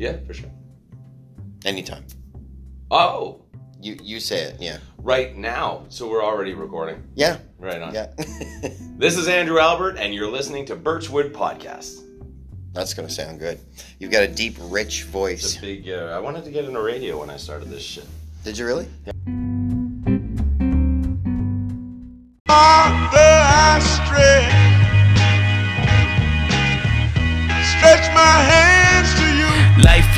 Yeah, for sure. Anytime. Oh, You you say it. Yeah. right now. So we're already recording. Yeah. Right on. Yeah. This is Andrew Albert, and you're listening to Birchwood Podcast. That's gonna sound good. You've got a deep, rich It's voice. a big. Uh, I wanted to get in a radio when I started this shit. Did you really?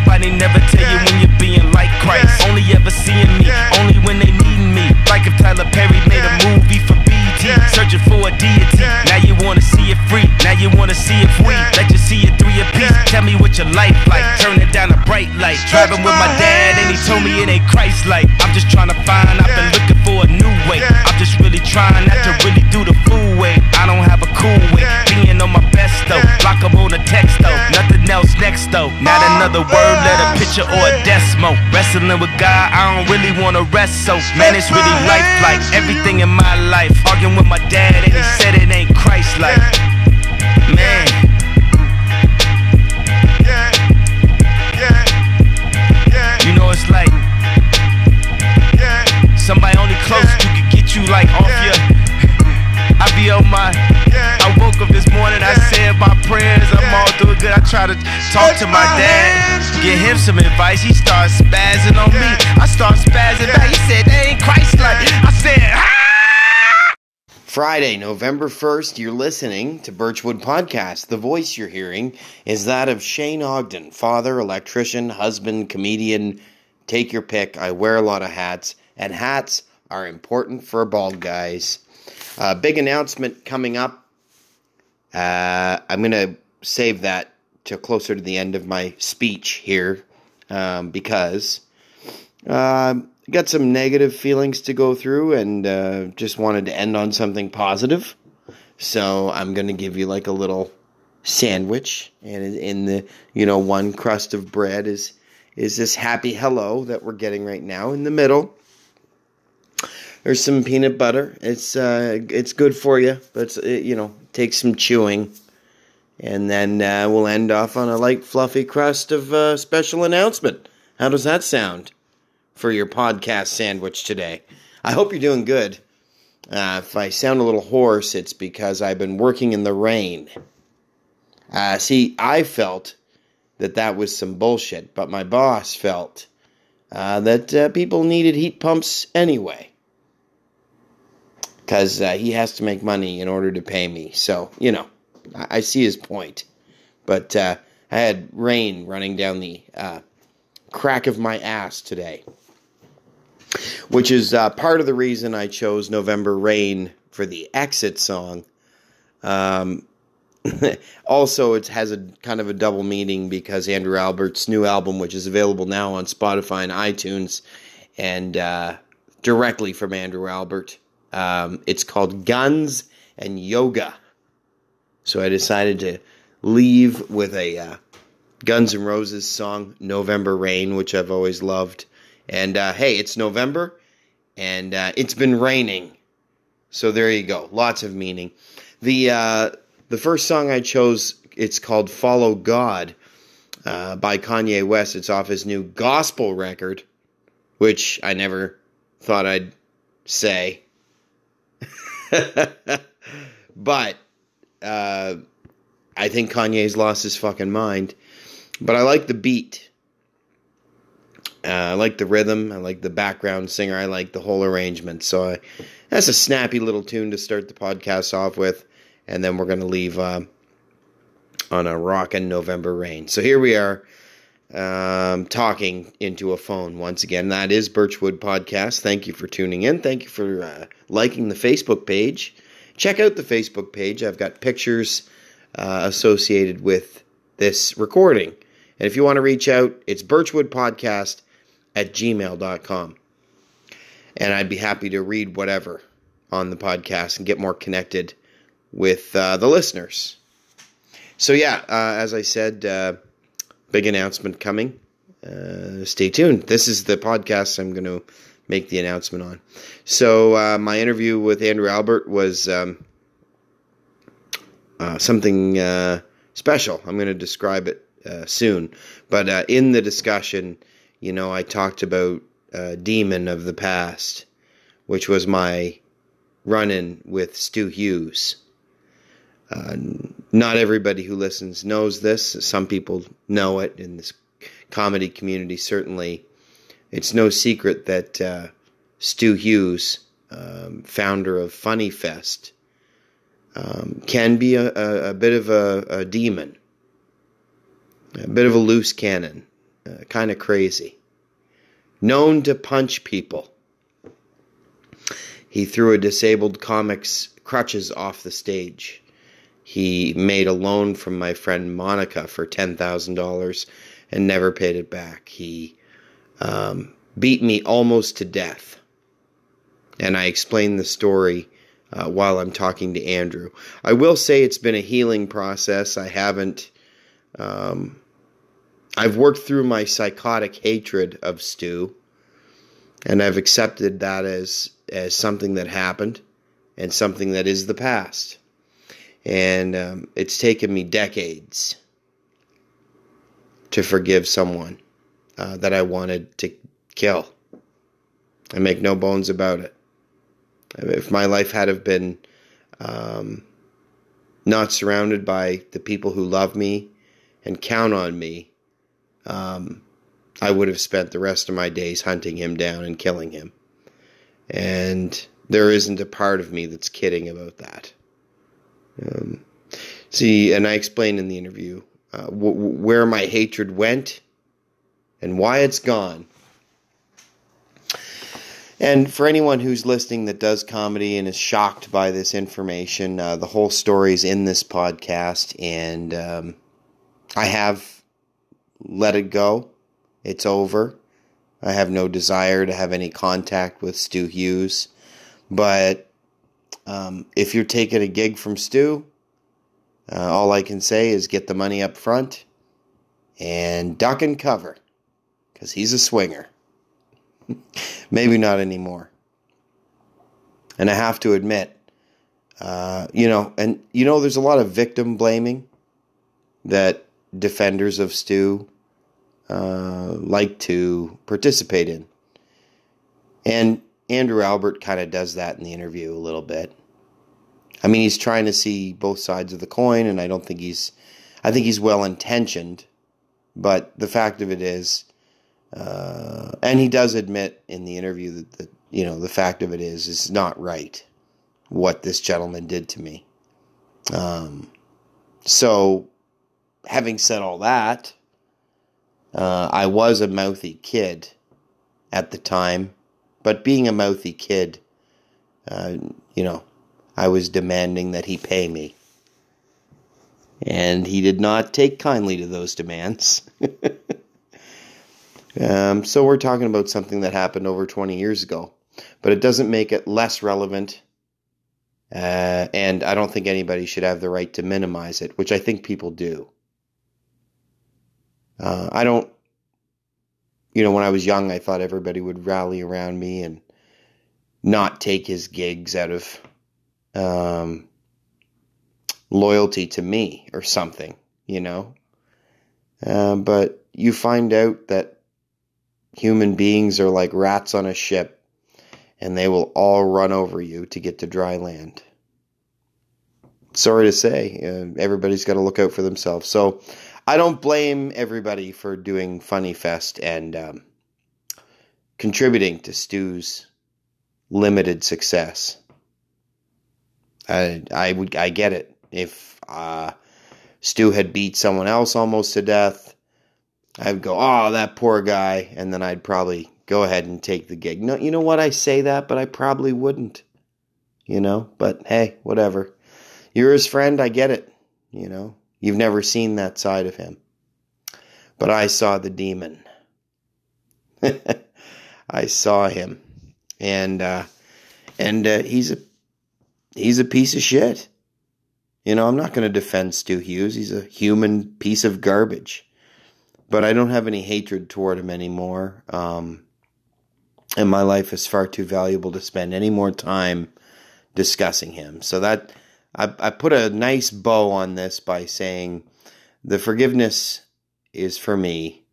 nobody never tell you when you're being like Christ. Only ever seeing me, only when they needing me. Like if Tyler Perry made a movie for BET, searching for a deity. Now you wanna see it free, now you wanna see it free. Let you see it three apiece. Tell me what your life like. Turn it down a bright light. Driving with my dad, and he told me it ain't Christ like. I'm just trying to find, I've been looking for a new way. I'm just really trying not to really do the fool way. I don't have a cool way. Being on my best though. Block up on the text though. Nothing else next though. Not another word, let a picture or a decimal. Wrestling with God, I don't really wanna rest so. Man, it's really life like everything in my life. Arguing with my dad, and he said it ain't Christ like. Man. Close you can get you like off your. I be on my. I woke up this morning, I said my prayers, I'm all doing good. I try to talk to my dad, give him some advice. He starts spazzing on me. I start spazzing back. He said, that ain't Christ like. I said, ah! Friday, November 1st, you're listening to Birchwood Podcast. The voice you're hearing is that of Shane Ogden, father, electrician, husband, comedian. Take your pick. I wear a lot of hats, and hats are important for bald guys. Uh, big announcement coming up. Uh, I'm going to save that to closer to the end of my speech here um, because uh, got some negative feelings to go through and uh, just wanted to end on something positive. So I'm going to give you like a little sandwich, and in- the you know one crust of bread is is this happy hello that we're getting right now. In the middle, there's some peanut butter. It's uh, it's good for you, but it, you know takes some chewing. And then uh, we'll end off on a light, fluffy crust of uh, special announcement. How does that sound? for your podcast sandwich today. I hope you're doing good. Uh, if I sound a little hoarse, it's because I've been working in the rain. Uh, see, I felt that that was some bullshit, but my boss felt uh, that uh, people needed heat pumps anyway. Because uh, he has to make money in order to pay me. So, you know, I, I see his point. But uh, I had rain running down the uh, crack of my ass today which is uh, part of the reason I chose November Rain for the exit song. Um, also, it has a kind of a double meaning because Andrew Albert's new album, which is available now on Spotify and iTunes, and uh, directly from Andrew Albert, um, it's called Guns N Yoga. So I decided to leave with a uh, Guns N' Roses song, November Rain, which I've always loved. And uh, hey, it's November, and uh, it's been raining, so there you go. Lots of meaning. The uh, the first song I chose, it's called "Follow God" uh, by Kanye West. It's off his new gospel record, which I never thought I'd say, but uh, I think Kanye's lost his fucking mind. But I like the beat. Uh, I like the rhythm. I like the background singer. I like the whole arrangement. So I, that's a snappy little tune to start the podcast off with, and then we're gonna leave uh, on a rockin' November rain. So here we are, um, talking into a phone once again. That is Birchwood Podcast. Thank you for tuning in. Thank you for uh, liking the Facebook page. Check out the Facebook page. I've got pictures uh, associated with this recording And if you want to reach out, it's birchwoodpodcast at gmail.com. And I'd be happy to read whatever on the podcast and get more connected with uh, the listeners. So, yeah, uh, as I said, uh, big announcement coming. Uh, stay tuned. This is the podcast I'm going to make the announcement on. So, uh, my interview with Andrew Albert was um, uh, something special. I'm going to describe it soon. But in the discussion, you know, I talked about Demon of the Past, which was my run in with Stu Hughes. Uh, not everybody who listens knows this. Some people know it in this comedy community, certainly. It's no secret that uh, Stu Hughes, um, founder of Funny Fest, um, can be a, a, a bit of a, a, demon, a bit of a loose cannon, uh, kind of crazy. Known to punch people. He threw a disabled comic's crutches off the stage. He made a loan from my friend Monica for $10,000 and never paid it back. He um, beat me almost to death. And I explained the story uh, while I'm talking to Andrew. I will say it's been a healing process. I haven't. Um, I've worked through my psychotic hatred of Stu, and I've accepted that as as something that happened and something that is the past. And um, it's taken me decades to forgive someone uh, that I wanted to kill. I make no bones about it. If my life had have been um, not surrounded by the people who love me and count on me, um, I would have spent the rest of my days hunting him down and killing him. And there isn't a part of me that's kidding about that. Um, see, and I explained in the interview uh, w- where my hatred went and why it's gone. And for anyone who's listening that does comedy and is shocked by this information, uh, the whole story is in this podcast, and um, I have let it go. It's over. I have no desire to have any contact with Stu Hughes. But um, if you're taking a gig from Stu, uh, all I can say is get the money up front and duck and cover because he's a swinger. Maybe not anymore. And I have to admit, uh, you know, and you know, there's a lot of victim blaming that defenders of Stu uh, like to participate in. And Andrew Albert kind of does that in the interview a little bit. I mean, he's trying to see both sides of the coin, and I don't think he's, I think he's well intentioned, but the fact of it is, uh, and he does admit in the interview that, that, you know, the fact of it is, is not right what this gentleman did to me. Um, so, having said all that, uh, I was a mouthy kid at the time, but being a mouthy kid, uh, you know, I was demanding that he pay me. And he did not take kindly to those demands. um, so we're talking about something that happened over 20 years ago, but it doesn't make it less relevant. Uh, and I don't think anybody should have the right to minimize it, which I think people do. Uh, I don't, you know, when I was young, I thought everybody would rally around me and not take his gigs out of um, loyalty to me or something, you know. Uh, but you find out that human beings are like rats on a ship and they will all run over you to get to dry land. Sorry to say, uh, everybody's got to look out for themselves. So, I don't blame everybody for doing Funny Fest and um, contributing to Stu's limited success. I I would I get it if uh, Stu had beat someone else almost to death. I'd go, oh, that poor guy, and then I'd probably go ahead and take the gig. No, you know what? I say that, but I probably wouldn't. You know, but hey, whatever. You're his friend. I get it. You know, You've never seen that side of him. but I saw the demon. I saw him, and uh, and uh, he's a he's a piece of shit. You know, I'm not going to defend Stu Hughes. He's a human piece of garbage, but I don't have any hatred toward him anymore. Um, and my life is far too valuable to spend any more time discussing him. So that I, I put a nice bow on this by saying the forgiveness is for me,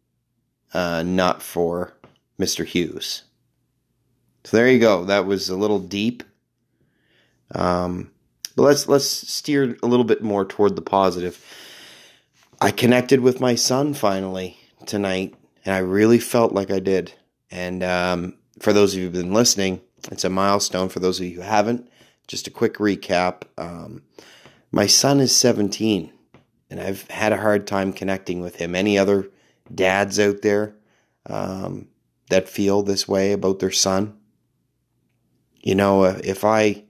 uh, not for Mr. Hughes. So there you go. That was a little deep. Um, but let's let's steer a little bit more toward the positive. I connected with my son finally tonight, and I really felt like I did. And um, for those of you who've been listening, it's a milestone. For those of you who haven't, just a quick recap. Um, my son is 17, and I've had a hard time connecting with him. Any other dads out there um, that feel this way about their son? You know, uh, if I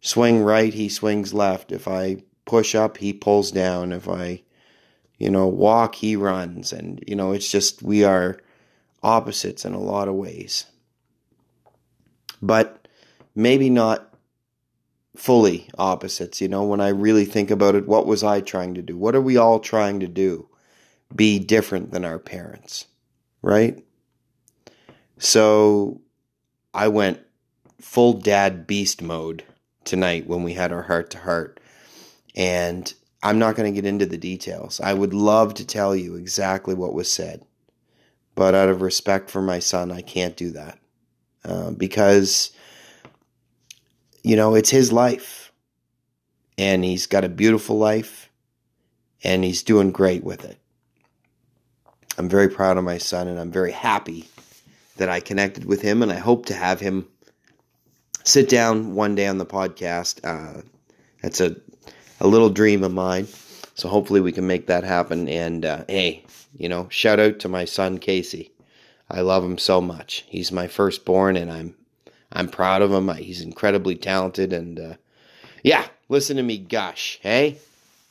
swing right, he swings left. If I push up, he pulls down. If I, you know, walk, he runs. And, you know, it's just, we are opposites in a lot of ways. But maybe not fully opposites. You know, when I really think about it, what was I trying to do? What are we all trying to do? Be different than our parents, right? So I went full dad beast mode tonight when we had our heart to heart. And I'm not going to get into the details. I would love to tell you exactly what was said. But out of respect for my son, I can't do that. Uh, because you know, it's his life. And he's got a beautiful life and he's doing great with it. I'm very proud of my son and I'm very happy that I connected with him and I hope to have him sit down one day on the podcast. Uh, that's a, a little dream of mine. So hopefully we can make that happen. And uh, hey, you know, shout out to my son Casey. I love him so much. He's my firstborn and I'm I'm proud of him. He's incredibly talented, and uh, yeah, listen to me gush. Hey,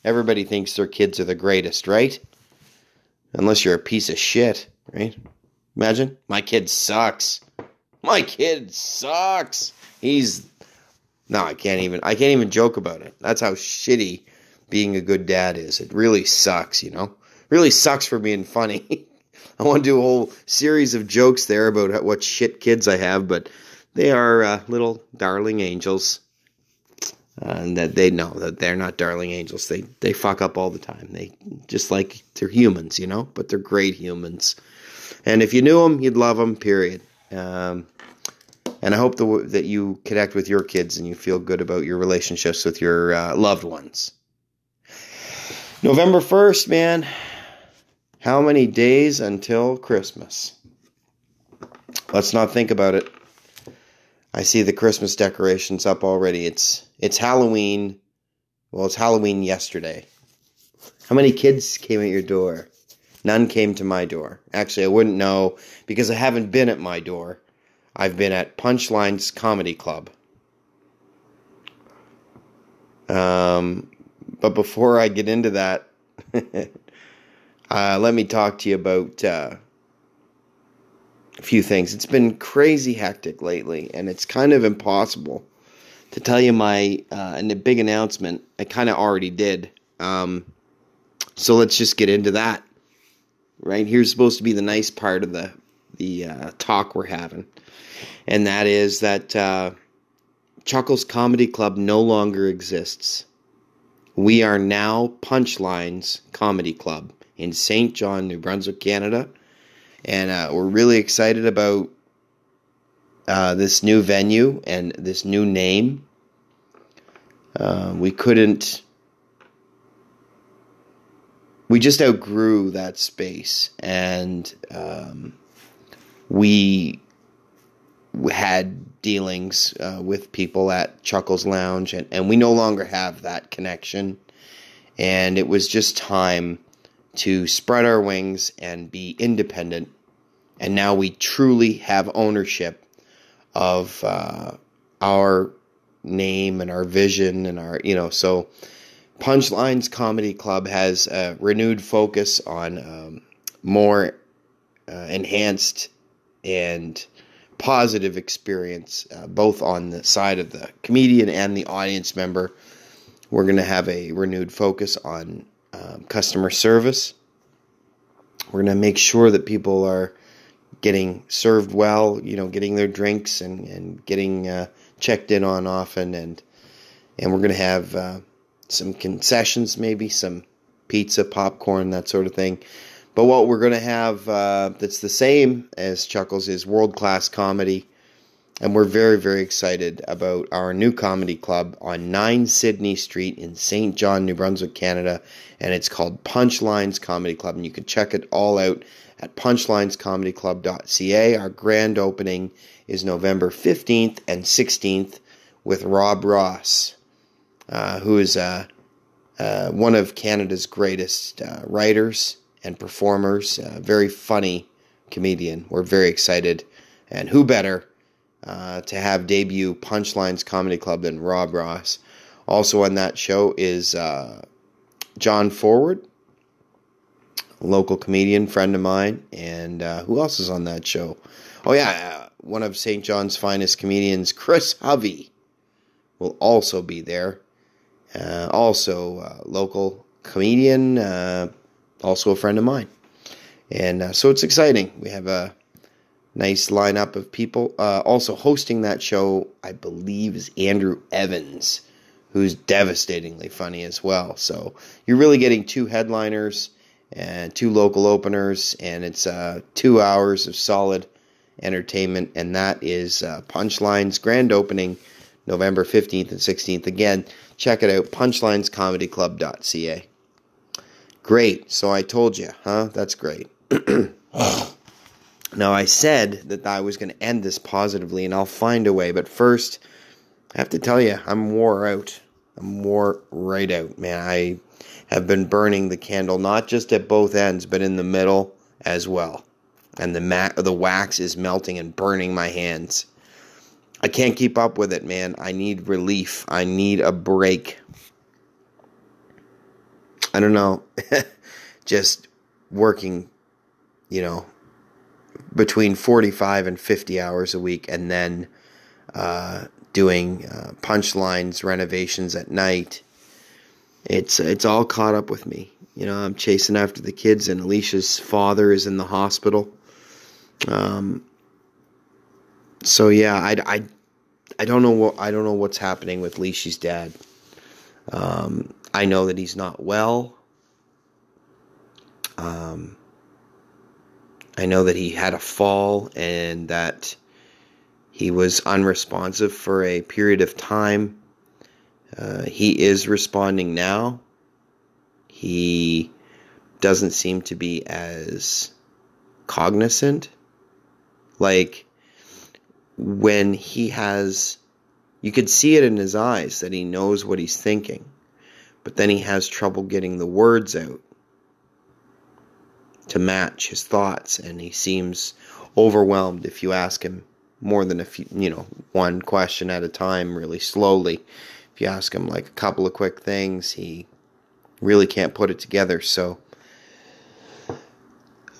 everybody thinks their kids are the greatest, right? Unless you're a piece of shit, right? Imagine my kid sucks. My kid sucks. He's no, I can't even. I can't even joke about it. That's how shitty being a good dad is. It really sucks, you know. Really sucks for being funny. I want to do a whole series of jokes there about what shit kids I have, but they are uh, little darling angels. And that they know that they're not darling angels. They they fuck up all the time. They just like they're humans, you know, but they're great humans. And if you knew them, you'd love them. Period. Um, and I hope the, that you connect with your kids and you feel good about your relationships with your uh, loved ones. November first, man. How many days until Christmas? Let's not think about it. I see the Christmas decorations up already. It's it's Halloween. Well, it's Halloween yesterday. How many kids came at your door? None came to my door. Actually, I wouldn't know because I haven't been at my door. I've been at Punchlines Comedy Club. Um, but before I get into that, uh, let me talk to you about uh, a few things. It's been crazy hectic lately, and it's kind of impossible to tell you my uh, and the big announcement. I kind of already did. Um, so let's just get into that. Right here's supposed to be the nice part of the the uh, talk we're having, and that is that uh, Chuckles Comedy Club no longer exists. We are now Punchlines Comedy Club in St. John, New Brunswick, Canada and uh, we're really excited about uh, this new venue and this new name. Uh, we couldn't. We just outgrew that space, and um, we had dealings uh, with people at Chuckles Lounge, and, and we no longer have that connection. And it was just time to spread our wings and be independent. And now we truly have ownership of uh, our name and our vision and our, you know, so Punchlines Comedy Club has a renewed focus on um, more uh, enhanced and positive experience, uh, both on the side of the comedian and the audience member. We're going to have a renewed focus on um, customer service. We're going to make sure that people are getting served well, you know, getting their drinks and, and getting uh, checked in on often. And, and we're going to have uh, some concessions, maybe some pizza, popcorn, that sort of thing. But what we're going to have uh, that's the same as Chuckles is world class comedy. And we're very, very excited about our new comedy club on 9 Sydney Street in St. John, New Brunswick, Canada. And it's called Punchlines Comedy Club. And you can check it all out at punchlinescomedyclub.ca. Our grand opening is November 15th and 16th with Rob Ross, uh, who is uh, uh, one of Canada's greatest uh, writers and performers. Uh, very funny comedian. We're very excited. And who better uh, to have debut Punchlines Comedy Club than Rob Ross? Also on that show is uh, John Forward, local comedian friend of mine. And uh, who else is on that show? Oh, yeah, uh, one of St. John's finest comedians, Chris Hovey, will also be there. Uh, also, local comedian, also a friend of mine. And uh, so it's exciting. We have a nice lineup of people. Uh, also, hosting that show, I believe, is Andrew Evans, who's devastatingly funny as well. So you're really getting two headliners and two local openers, and it's uh, two hours of solid entertainment. And that is uh, Punchline's grand opening November 15th and 16th. Again, check it out, punchlinescomedyclub.ca. Great. So I told you, huh? That's great. now, I said that I was going to end this positively, and I'll find a way. But first, I have to tell you, I'm wore out. I'm wore right out, man. I have been burning the candle not just at both ends, but in the middle as well. And the ma- the wax is melting and burning my hands. I can't keep up with it, man. I need relief. I need a break. I don't know. just working, you know, between 45 and 50 hours a week and then uh, doing uh, punchlines renovations at night. It's it's all caught up with me. You know, I'm chasing after the kids, and Alicia's father is in the hospital. Um, so yeah, I, I, I don't know what I don't know what's happening with Leishy's dad. Um, I know that he's not well. Um, I know that he had a fall and that he was unresponsive for a period of time. Uh, he is responding now. He doesn't seem to be as cognizant. Like when he has, you could see it in his eyes that he knows what he's thinking, but then he has trouble getting the words out to match his thoughts, and he seems overwhelmed if you ask him more than a few, you know, one question at a time, really slowly. If you ask him like a couple of quick things, he really can't put it together. So,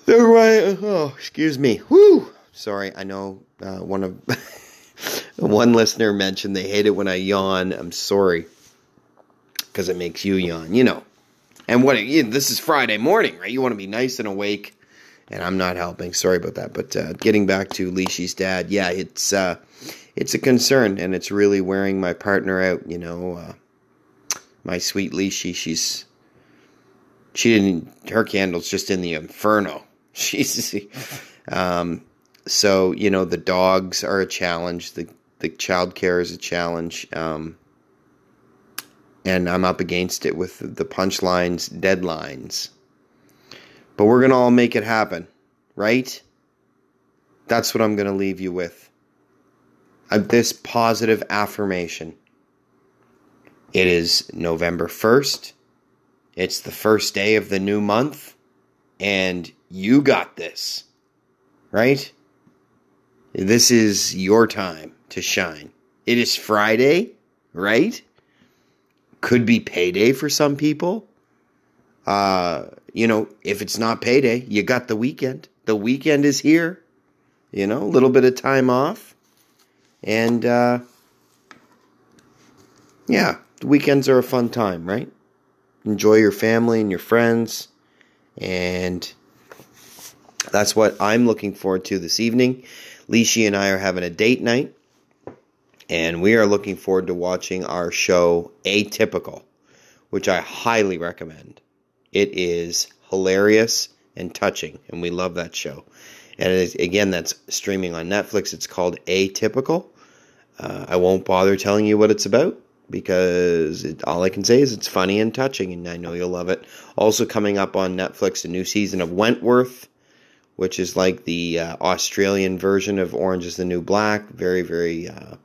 right. Oh, excuse me. Whoo. Sorry. I know uh, one of one listener mentioned they hate it when I yawn. I'm sorry because it makes you yawn. You know. And what? This is Friday morning, right? You want to be nice and awake. And I'm not helping. Sorry about that. But uh, getting back to Leishy's dad, yeah, it's uh, it's a concern, and it's really wearing my partner out. You know, uh, my sweet Leishy, she's she didn't her candle's just in the inferno. She's um, so you know the dogs are a challenge. The the child care is a challenge. Um, and I'm up against it with the punchlines, deadlines. But we're going to all make it happen, right? That's what I'm going to leave you with. Uh, this positive affirmation. It is November 1st. It's the first day of the new month. And you got this, right? This is your time to shine. It is Friday, right? Could be payday for some people. Uh, you know, if it's not payday, you got the weekend. The weekend is here. You know, a little bit of time off. And uh, yeah, the weekends are a fun time, right? Enjoy your family and your friends. And that's what I'm looking forward to this evening. Lishi and I are having a date night. And we are looking forward to watching our show Atypical, which I highly recommend. It is hilarious and touching, and we love that show. And again, that's streaming on Netflix. It's called Atypical. Uh, I won't bother telling you what it's about because it, all I can say is it's funny and touching, and I know you'll love it. Also, coming up on Netflix, a new season of Wentworth, which is like the uh, Australian version of Orange is the New Black. Very, very uh,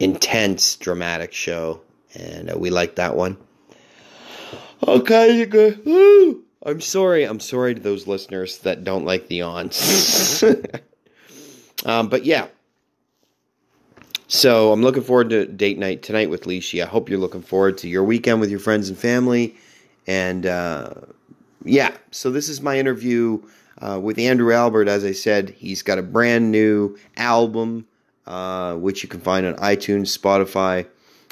intense, dramatic show, and uh, we like that one. Okay, you go. Woo! I'm sorry. I'm sorry to those listeners that don't like the ons. um, but yeah. So I'm looking forward to date night tonight with Lishi. I hope you're looking forward to your weekend with your friends and family. And uh, yeah, so this is my interview uh, with Andrew Albert. As I said, he's got a brand new album, uh, which you can find on iTunes, Spotify,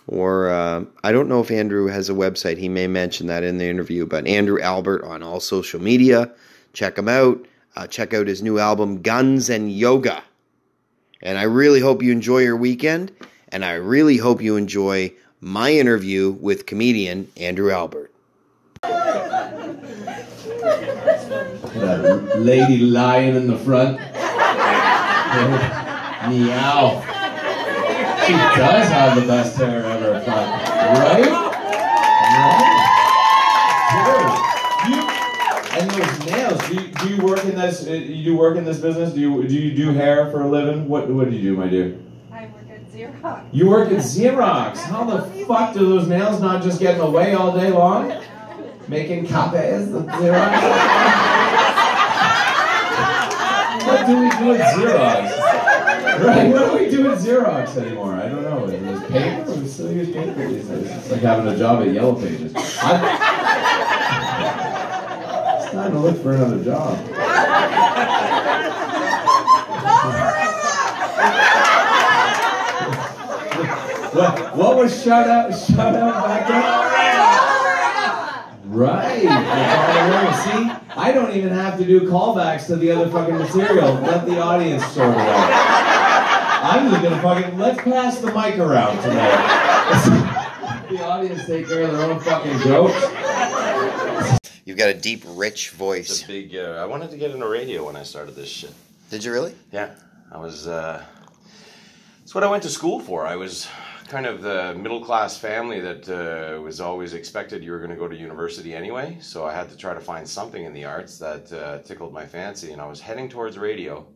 or uh, I don't know if Andrew has a website. He may mention that in the interview, but Andrew Albert on all social media. Check him out. Uh, check out his new album, Guns N Yoga. And I really hope you enjoy your weekend, and I really hope you enjoy my interview with comedian Andrew Albert. That lady lion in the front. Meow. She does have the best hair ever. Right? Right? Dude, you, and those nails. Do you, do you work in this? uh, You do work in this business? Do you do you do hair for a living? What what do you do, my dear? I work at Xerox. You work at Xerox. How the fuck do those nails not just get in the way all day long? Making copies of Xerox. what do we do at Xerox? Right, what do we do at Xerox anymore? I don't know. Is it paper? We still use paper these days. It's like having a job at Yellow Pages. I- it's time to look for another job. What, what was shut out? Shut out back there? Right. That's all I know. See, I don't even have to do callbacks to the other fucking material. Let the audience sort it out. I'm just gonna fucking let's pass the mic around tonight. the audience take care of their own fucking jokes. You've got a deep, rich It's voice. a big. Uh, I wanted to get into radio when I started this shit. Did you really? Yeah, I was. Uh, that's what I went to school for. I was kind of the middle class family that uh, was always expected you were going to go to university anyway. So I had to try to find something in the arts that uh, tickled my fancy, and I was heading towards radio.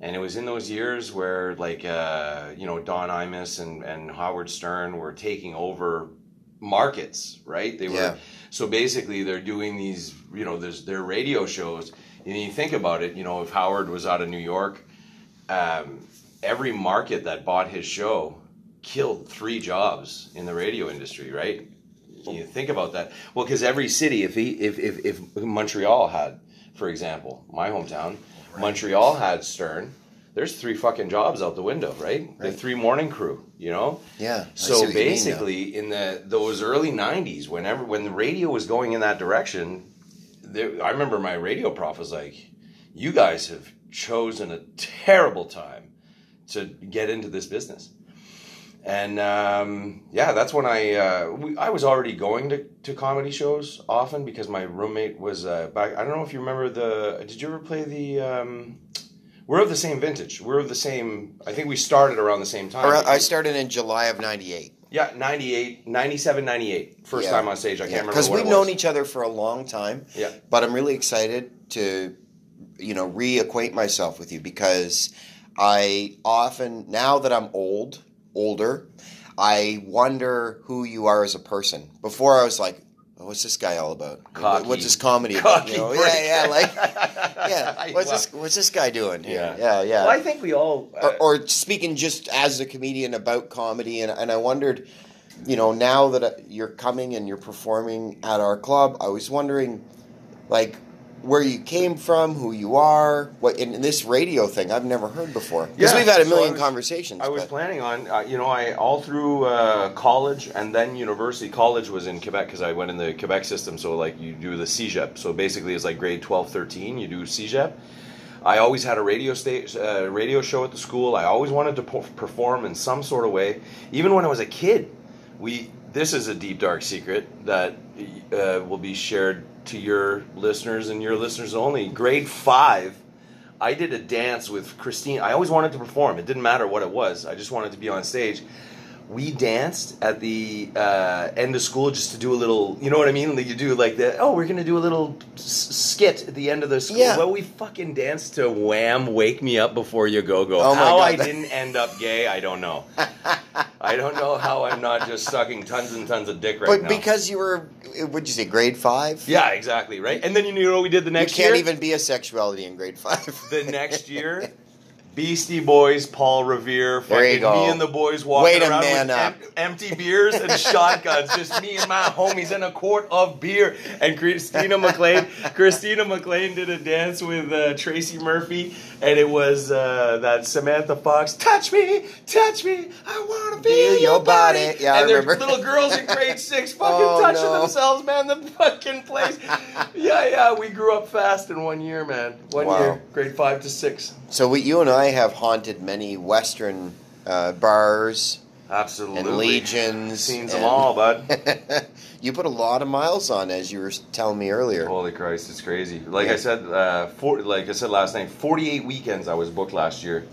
And it was in those years where, like, uh, you know, Don Imus and, and Howard Stern were taking over markets, right? They were Yeah. so basically they're doing these, you know, there's their radio shows. And you think about it, you know, if Howard was out of New York, um, every market that bought his show killed three jobs in the radio industry, right? You think about that. Well, because every city, if he, if, if if Montreal had, for example, my hometown, Montreal had Stern. There's three fucking jobs out the window, right? The three morning crew, you know. Yeah. So you mean basically, in the those early '90s, whenever when the radio was going in that direction, there, I remember my radio prof was like, "You guys have chosen a terrible time to get into this business." And um, yeah, that's when I uh, we, I was already going to, to comedy shows often because my roommate was uh, back. I don't know if you remember the. Did you ever play the? Um, we're of the same vintage. We're of the same. I think we started around the same time. Around- I started in July of '98. Yeah, 98, 97, 98. First Yeah. time on stage. I can't remember because we've known each other for a long time. Yeah. But I'm really excited to, you know, reacquaint myself with you because I often now that I'm old, older, I wonder who you are as a person. Before I was like, oh, what's this guy all about? Cocky. What's this comedy about? Cocky You know? Yeah, yeah, like, yeah. What's this? What's this guy doing here? Yeah, yeah. Well, I think we all. Uh, or, or speaking just as a comedian about comedy, and, and I wondered, you know, now that uh, you're coming and you're performing at our club, I was wondering, like, where you came from, who you are, what in, this radio thing I've never heard before. Because Yeah, we've had a so I million was- conversations. I was but- planning on, uh, you know, I all through uh, college and then university. College was in Quebec because I went in the Quebec system. So like you do the CEGEP. So basically, it's like grade 12, 13. You do CEGEP. I always had a radio state, uh, radio show at the school. I always wanted to po- perform in some sort of way. Even when I was a kid, we. This is a deep dark secret that uh, will be shared to your listeners and your listeners only. Grade five. I did a dance with Christine. I always wanted to perform. It didn't matter what it was. I just wanted to be on stage. We danced at the uh, end of school just to do a little, you know what I mean? Like you do like the, oh, we're gonna do a little s- skit at the end of the school. Yeah. Well, we fucking danced to Wham! "Wake Me Up Before You Go Go." Oh my how I God. didn't end up gay, I don't know. I don't know how I'm not just sucking tons and tons of dick right but now. because you were, would you say grade five? yeah, exactly, right. And then you know what we did the next year? You can't year? even be a sexuality in grade five. the next year, Beastie Boys, Paul Revere, There you fucking go. me and the boys walking around with em- empty beers and shotguns, just me and my homies and a quart of beer. And Christina McLean, Christina McLean did a dance with uh, Tracy Murphy, and it was uh, that Samantha Fox, "Touch me, touch me, I wanna feel Feel your body." Yeah, I and there's remember. little girls in grade six fucking Oh, touching no. themselves, man. The fucking place. yeah, yeah. We grew up fast in one year, man. One Wow. year, grade five to six. So we, you and I have haunted many Western uh, bars Absolutely. and legions. Seen them all, bud. you put a lot of miles on, as you were telling me earlier. Holy Christ, it's crazy. Like Yeah. I said, uh, for, like I said last night, 48 weekends I was booked last year.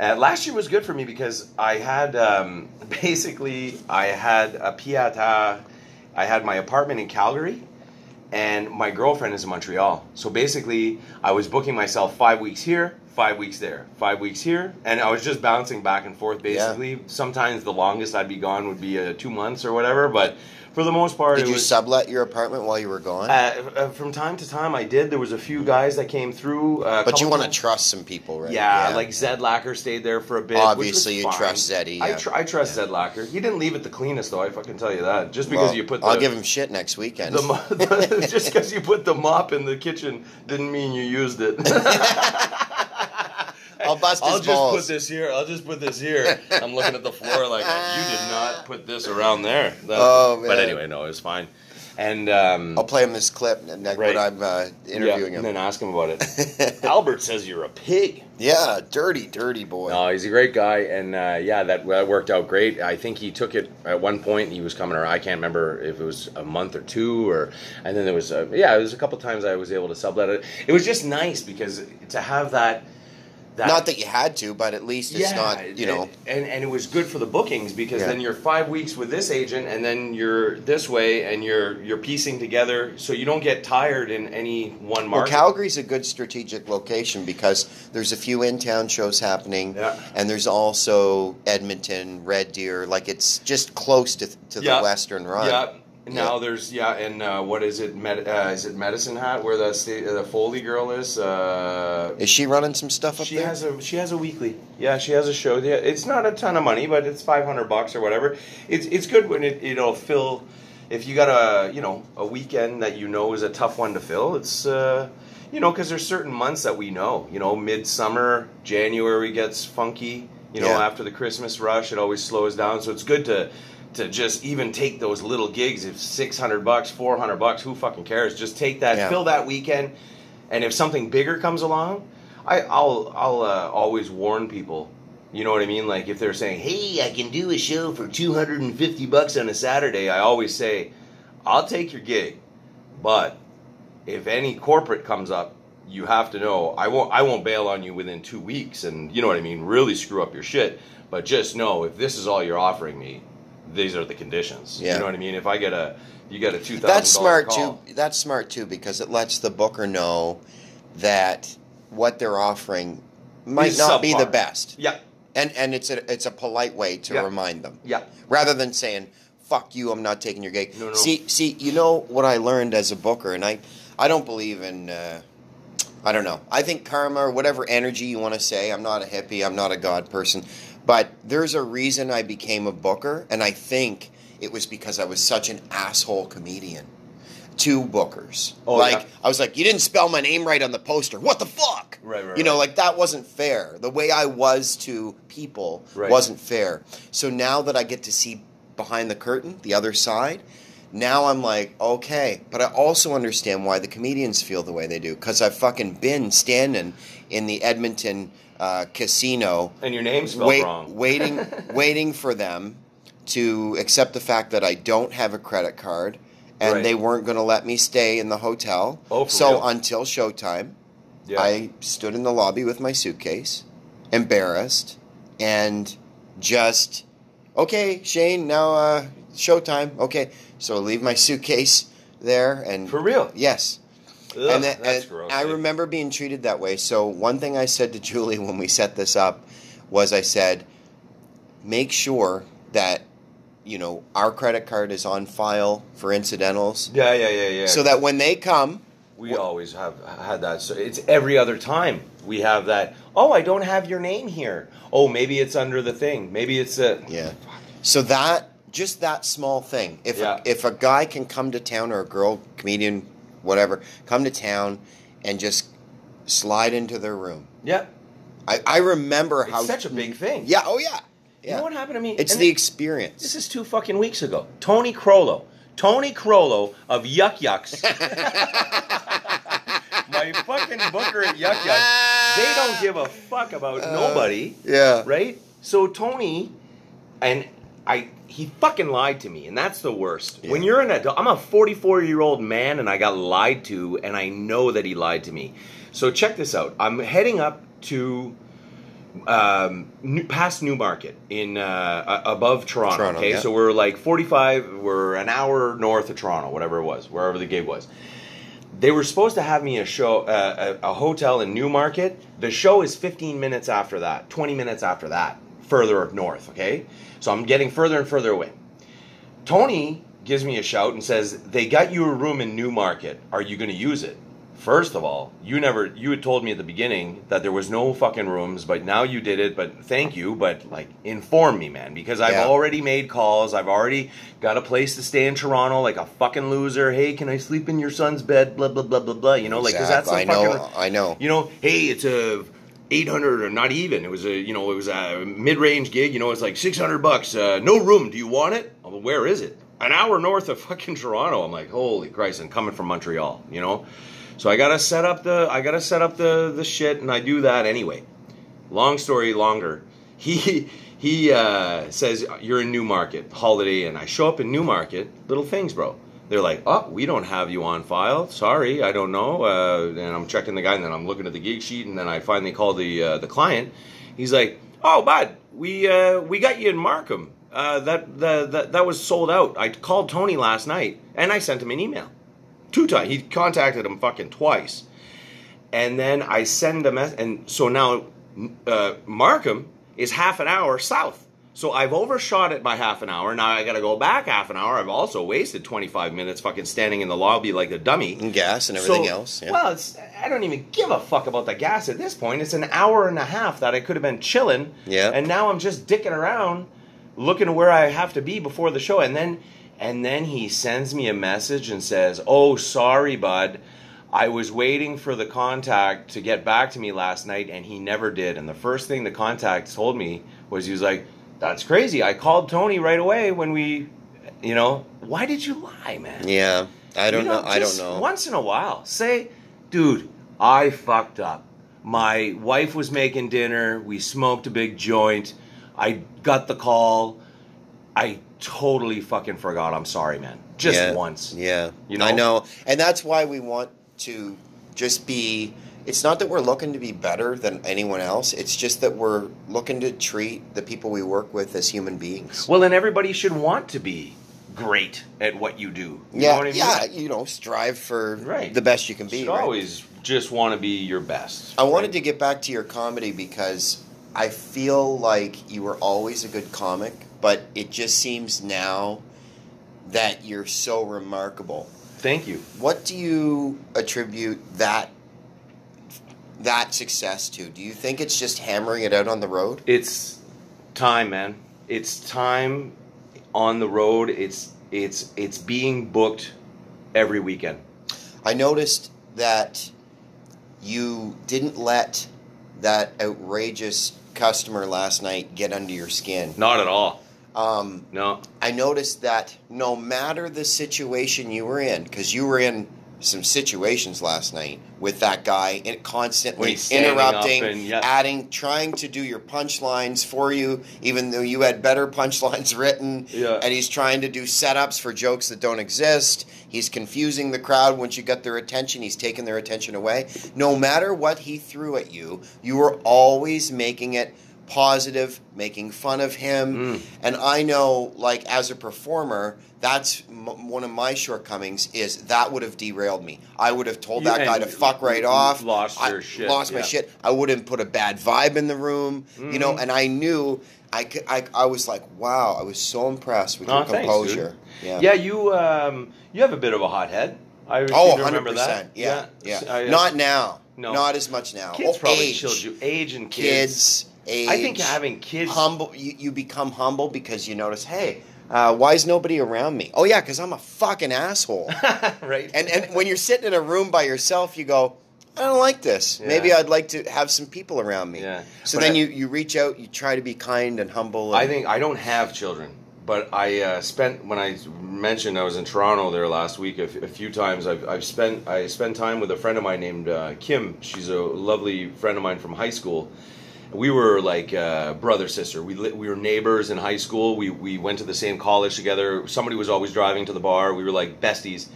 Uh, last year was good for me because I had um, basically I had a pied-à-terre. I had my apartment in Calgary, and my girlfriend is in Montreal. So basically, I was booking myself five weeks here, five weeks there, five weeks here, and I was just bouncing back and forth. Basically, sometimes the longest I'd be gone would be uh, two months or whatever, but for the most part, Did you was, sublet your apartment while you were gone? uh, uh, from time to time, I did. There was a few guys that came through. Uh, but you want to trust some people, right? Yeah, like Zed Lacker stayed there for a bit. Obviously, you fine. trust Zeddy, I, tr- I trust Zed Lacker. He didn't leave it the cleanest, though. I fucking tell you that. Just because Well, you put the I'll give him shit next weekend. the mo- just because you put the mop in the kitchen didn't mean you used it. I'll bust I'll his just balls. put this here. I'll just put this here. I'm looking at the floor like you did not put this around there. That- Oh, But anyway, no, it was fine. And um, I'll play him this clip ne- ne- Right. when I'm uh, interviewing yeah, him. and then ask him about it. Albert says you're a pig. yeah, dirty, dirty boy. No, he's a great guy, and uh, yeah, that, that worked out great. I think he took it at one point. He was coming around. I can't remember if it was a month or two, or and then there was uh, yeah, it was a couple times I was able to sublet it. It was just nice because to have that. That Not that you had to, but at least it's yeah, not, you know. and and it was good for the bookings because Yeah. then you're five weeks with this agent, and then you're this way, and you're you're piecing together, so you don't get tired in any one Well, market. Calgary's a good strategic location because there's a few in-town shows happening, Yeah. and there's also Edmonton, Red Deer. Like it's just close to to the Western Run. Now Yeah. there's yeah, and uh, what is it? Med- uh, is it Medicine Hat where the sta- the Foley girl is? Uh, Is she running some stuff up she there? has a she has a weekly. Yeah, she has a show. Yeah, it's not a ton of money, but it's five hundred bucks or whatever. It's it's good when it it'll fill. If you got a you know a weekend that you know is a tough one to fill, it's uh, you know because there's certain months that we know. You know, midsummer, January gets funky. You know, Yeah. after the Christmas rush, it always slows down. So it's good to to just even take those little gigs. If six hundred bucks, four hundred bucks, who fucking cares? Just take that, Yeah. fill that weekend, and if something bigger comes along, I, I'll I'll uh, always warn people. You know what I mean? Like if they're saying, "Hey, I can do a show for two hundred and fifty bucks on a Saturday," I always say, "I'll take your gig, but if any corporate comes up, you have to know I won't I won't bail on you within two weeks, and you know what I mean. Really screw up your shit, but just know if this is all you're offering me, these are the conditions. Yeah. You know what I mean? If I get a you get a two thousand That's smart call, too. That's smart too because it lets the booker know that what they're offering might not be the best, Yeah, and and it's a it's a polite way to Yeah. remind them. yeah. rather than saying "fuck you," I'm not taking your gig. No, no. See, see, you know what I learned as a booker, and I, I don't believe in, uh, I don't know. I think karma or whatever energy you want to say. I'm not a hippie. I'm not a god person, but there's a reason I became a booker, and I think it was because I was such an asshole comedian. Two bookers. Oh, like yeah. I was like, you didn't spell my name right on the poster. What the fuck? Right, right, You know, right. like that wasn't fair. The way I was to people Right. wasn't fair. So now that I get to see behind the curtain, the other side, now I'm like, okay. But I also understand why the comedians feel the way they do because I've fucking been standing in the Edmonton uh, casino And your name's spelled wait, wrong. waiting, waiting for them to accept the fact that I don't have a credit card, and Right. they weren't going to let me stay in the hotel. Oh, so real? until showtime, Yeah. I stood in the lobby with my suitcase, embarrassed, and just okay, Shane. Now uh, showtime. Okay, so I leave my suitcase there, and For real? yes. Ugh, and that's and gross. I remember being treated that way. So one thing I said to Julie when we set this up was, I said, make sure that you know our credit card is on file for incidentals, Yeah, yeah, yeah, yeah. so that when they come, we always have had that. So it's every other time we have that. Oh, I don't have your name here. Oh, maybe it's under the thing. Maybe it's a. yeah. So that just that small thing. If Yeah. if a guy can come to town or a girl comedian, whatever, come to town and just slide into their room. Yeah, I, I remember it's how such a big thing. Yeah. Oh yeah. You know what happened to me? It's And the experience. This is two fucking weeks ago. Tony Crollo. Tony Crollo of Yuk Yuk's. My fucking booker at Yuk Yuk's. They don't give a fuck about uh, nobody. yeah. Right? So Tony and I he fucking lied to me, and that's the worst. When you're an adult, I'm a 44 year old man, and I got lied to, and I know that he lied to me. So check this out. I'm heading up to um, New, past Newmarket in uh, above Toronto. Toronto, okay, yeah. so we're like 45. We're an hour north of Toronto, whatever it was, wherever the gig was. They were supposed to have me a show, uh, a, a hotel in Newmarket. The show is 15 minutes after that, 20 minutes after that, further north. Okay, so I'm getting further and further away. Tony gives me a shout and says, "They got you a room in Newmarket. Are you going to use it?" First of all, you never you had told me at the beginning that there was no fucking rooms, but now you did it, but thank you, but like inform me, man, because I've Yeah. already made calls. I've already got a place to stay in Toronto like a fucking loser. Hey, can I sleep in your son's bed? blah blah blah blah blah, you know, like cuz that's Exactly. a I know. I know. you know, hey, it's a 800 or not even. It was a, you know, it was a mid-range gig, you know, it's like 600 bucks. Uh, no room. Do you want it? Where is it? An hour north of fucking Toronto. I'm like, "Holy Christ, I'm coming from Montreal, you know?" So I got to set up the I got to set up the the shit and I do that anyway. Long story longer. He he uh, says you're in Newmarket, Holiday and I show up in Newmarket, little things, bro. They're like, oh, we don't have you on file. Sorry, I don't know. Uh, and I'm checking the guy, and then I'm looking at the gig sheet, and then I finally call the uh, the client. He's like, oh, bud, we uh, we got you in Markham. Uh, that, the, that that was sold out. I called Tony last night, and I sent him an email two times. He contacted him fucking twice and then I send a mess, and so now uh, Markham is half an hour south. So I've overshot it by half an hour. Now I got to go back half an hour. I've also wasted 25 minutes fucking standing in the lobby like a dummy. And gas and everything So- else. Yeah. Well, it's, I don't even give a fuck about the gas at this point. It's an hour and a half that I could have been chilling. Yeah. And now I'm just dicking around, looking where I have to be before the show, and then and then he sends me a message and says, "Oh, sorry, bud." I was waiting for the contact to get back to me last night, and he never did. And the first thing the contact told me was, he was like, "That's crazy. I called Tony right away when we, you know, why did you lie, man?" yeah. I don't You know. I don't know. Once in a while, say, dude, I fucked up. My wife was making dinner. We smoked a big joint. I got the call. I totally fucking forgot. I'm sorry, man. Just yeah. once. Yeah. You know? I know. And that's why we want to just be it's not that we're looking to be better than anyone else. It's just that we're looking to treat the people we work with as human beings. Well, then everybody should want to be great at what you do. You yeah, know what I mean? yeah, you know, strive for Right. the best you can be. should right? always just want to be your best. I wanted to get back to your comedy because I feel like you were always a good comic, but it just seems now that you're so remarkable. Thank you. What do you attribute that that success to? Do you think it's just hammering it out on the road? It's time, man. It's time. on the road. It's it's it's being booked every weekend. I noticed that you didn't let that outrageous customer last night get under your skin. Not at all. Um, No. I noticed that no matter the situation you were in, because you were in some situations last night with that guy and constantly he's standing up interrupting, and, yeah. adding, trying to do your punchlines for you, even though you had better punchlines written. Yeah. And he's trying to do setups for jokes that don't exist. He's confusing the crowd once you got their attention. He's taking their attention away. No matter what he threw at you, you were always making it positive, making fun of him. Mm. And I know, like, as a performer, that's m- one of my shortcomings is that would have derailed me. I would have told You- that guy to fuck right off. lost I your shit, Lost my shit. I wouldn't put a bad vibe in the room, you know. Mhm. And I knew, I, could, I, I was like, wow, I was so impressed with Oh, your thanks, composure. dude. yeah. Yeah, you um you have a bit of a hot head. I Oh, seem to 100%. remember that. Yeah, yeah. I, uh, Not now. No. Not as much now. kids Oh, probably age. chilled you. Age and kids. Kids, age. I think having kids humble you, you become humble because you notice hey uh, why is nobody around me oh yeah because i'm a fucking asshole right? and and when you're sitting in a room by yourself you go i don't like this Yeah. maybe i'd like to have some people around me Yeah. so But then I- you you reach out you try to be kind and humble I think I don't have children, but I uh, spent when I mentioned I was in Toronto there last week a, f- a few times. I've, I've spent I spent time with a friend of mine named uh, Kim. She's a lovely friend of mine from high school. We were like uh, brother sister. We li- we were neighbors in high school. We we went to the same college together. Somebody was always driving to the bar. We were like besties.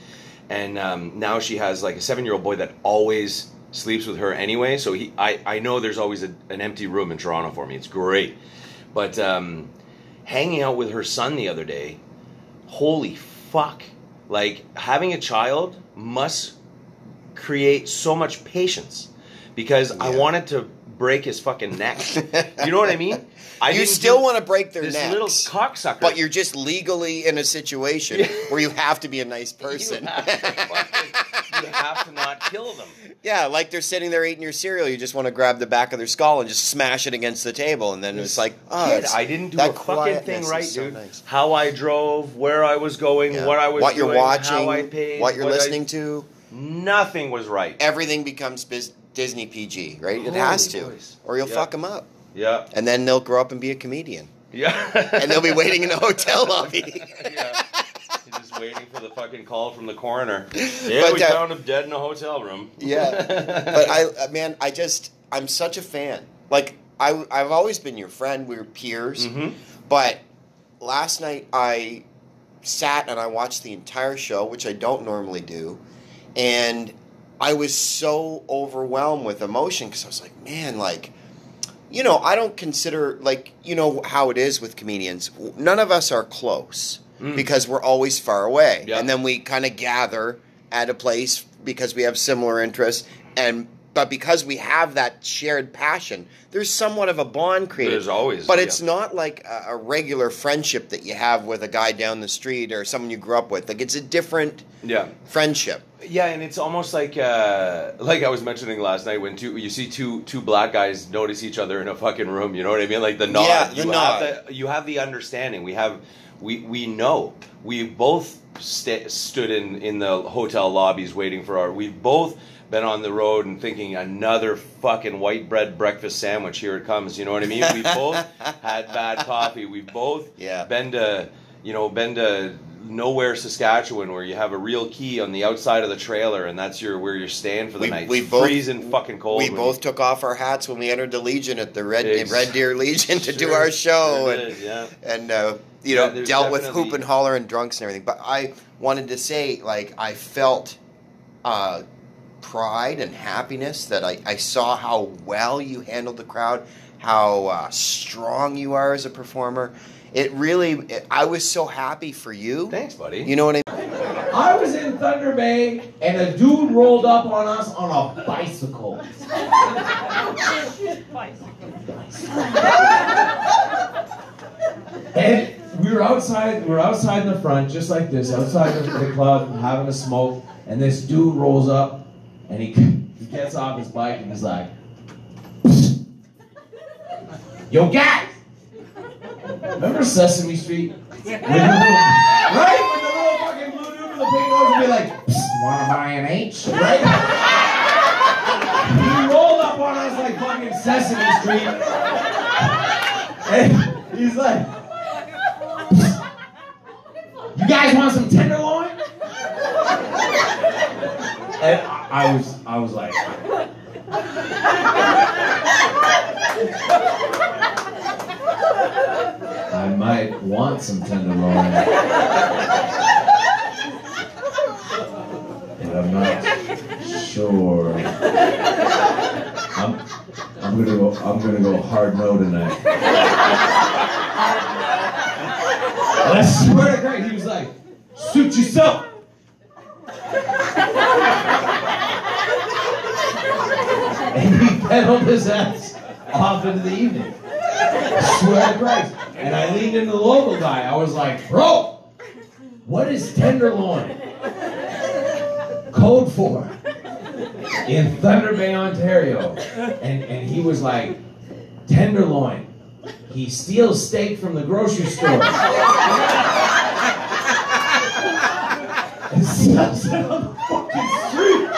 And um, now she has like a seven year old boy that always sleeps with her anyway. So he I, I know there's always a, an empty room in Toronto for me. It's great. But um, hanging out with her son the other day, holy fuck. Like having a child must create so much patience because I wanted to break his fucking neck. you know what I mean? I you still want to break their this necks little cocksucker. but you're just legally in a situation Yeah. where you have to be a nice person You have, to fucking- you have to not kill them. Yeah, like they're sitting there eating your cereal. You just want to grab the back of their skull and just smash it against the table, and then it's like, oh, Kid, I didn't do that a fucking thing right, so dude. nice. How I drove, where I was going, Yeah. what I was what you're watching, how I paid, what you're I- listening to. Nothing was right. Everything becomes bis- Disney PG, right? it has to, boys. or you'll Yeah. fuck them up, Yeah, and then they'll grow up and be a comedian, yeah. and they'll be waiting in a hotel lobby. yeah. You're just waiting for the fucking call from the coroner. Yeah, But, we uh, found him dead in a hotel room. Yeah, but I, uh, man, I just, I'm such a fan. Like, I, I've always been your friend. We were peers, Mhm. but last night I sat and I watched the entire show, which I don't normally do, and I was so overwhelmed with emotion because I was like, man, like. You know, I don't consider like you know how it is with comedians. None of us are close Mm. because we're always far away, Yeah. and then we kind of gather at a place because we have similar interests and but because we have that shared passion there's somewhat of a bond created There's always, but it's yeah. not like a, a regular friendship that you have with a guy down the street or someone you grew up with like it's a different Yeah. friendship Yeah, and it's almost like uh, like I was mentioning last night when two you see two two black guys notice each other in a fucking room. You know what I mean? Like the nod. Yeah, the you nod. Have the, you have the understanding. We have we we know. We both sta stood in in the hotel lobbies waiting for our. We've both been on the road and thinking another fucking white bread breakfast sandwich. Here it comes. You know what I mean? We both had bad coffee. We've both Yeah. been to you know been to nowhere Saskatchewan where you have a real key on the outside of the trailer and that's your where you're staying for the We- night. we both- freezing fucking cold. we both took off our hats when we entered the legion at the red red deer legion to do our show sure and did, yeah. and uh, you Yeah, know dealt with hoop and holler and drunks and everything. But I wanted to say, like, I felt uh, pride and happiness that I, I saw how well you handled the crowd, how uh, strong you are as a performer. It really, it, I was so happy for you. Thanks, buddy. You know what I mean? I was in Thunder Bay and a dude rolled up on us on a bicycle. And we were outside, we were outside in the front, just like this, outside the, the club, having a smoke, and this dude rolls up and he, he gets off his bike and he's like, Yo, guys! Remember Sesame Street? With little, right? With the little fucking blue dude with the pink nose would be like, wanna buy an H? Right? he rolled up on us like fucking Sesame Street. And he's like, you guys want some tenderloin? And I was, I was like, I might want some tenderloin. But I'm not sure. I'm, I'm gonna go. I'm gonna go hard no tonight. I swear to God, he was like, "Suit yourself." and he pedaled his ass off into the evening. I swear to Christ. And I leaned into the local guy. I was like, bro, what is tenderloin? Code for in Thunder Bay, Ontario. And, and he was like, tenderloin. He steals steak from the grocery store. and on the fucking street.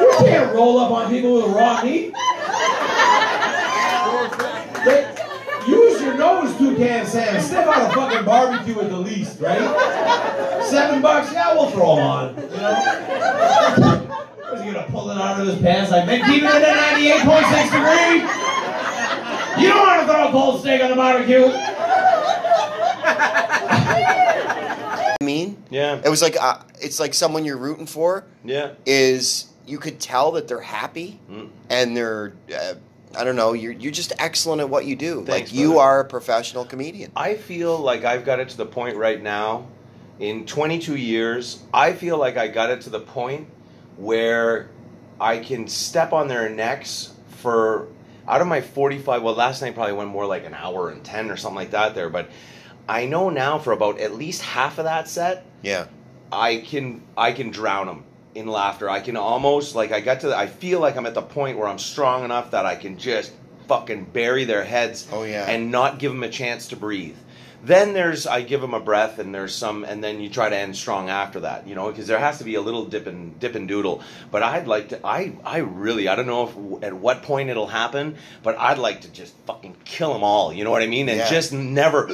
You can't roll up on people with raw meat. They- use your nose, Toucan Sam. Step out a fucking barbecue at the least, right? Seven bucks, yeah, we'll throw them on. You know? Was he gonna pull it out of his pants like, man, keep it at 98.6 degree? You don't want to throw a cold steak on the barbecue. I mean, Yeah. it was like uh, it's like someone you're rooting for Yeah. is you could tell that they're happy Mm. and they're uh, I don't know you're you're just excellent at what you do. Thanks, like you brother. are a professional comedian. I feel like I've got it to the point right now, in 22 years, I feel like I got it to the point where I can step on their necks for out of my 45. Well, last night probably went more like an hour and 10 or something like that there, but I know now for about at least half of that set, Yeah. I can I can drown them in laughter. I can almost like I got to the, I feel like I'm at the point where I'm strong enough that I can just fucking bury their heads Oh, yeah. and not give them a chance to breathe. Then there's I give them a breath and there's some and then you try to end strong after that, you know, because there has to be a little dip and dip and doodle. But I'd like to I I really I don't know if at what point it'll happen, but I'd like to just fucking kill them all, you know what I mean? And Yeah. just never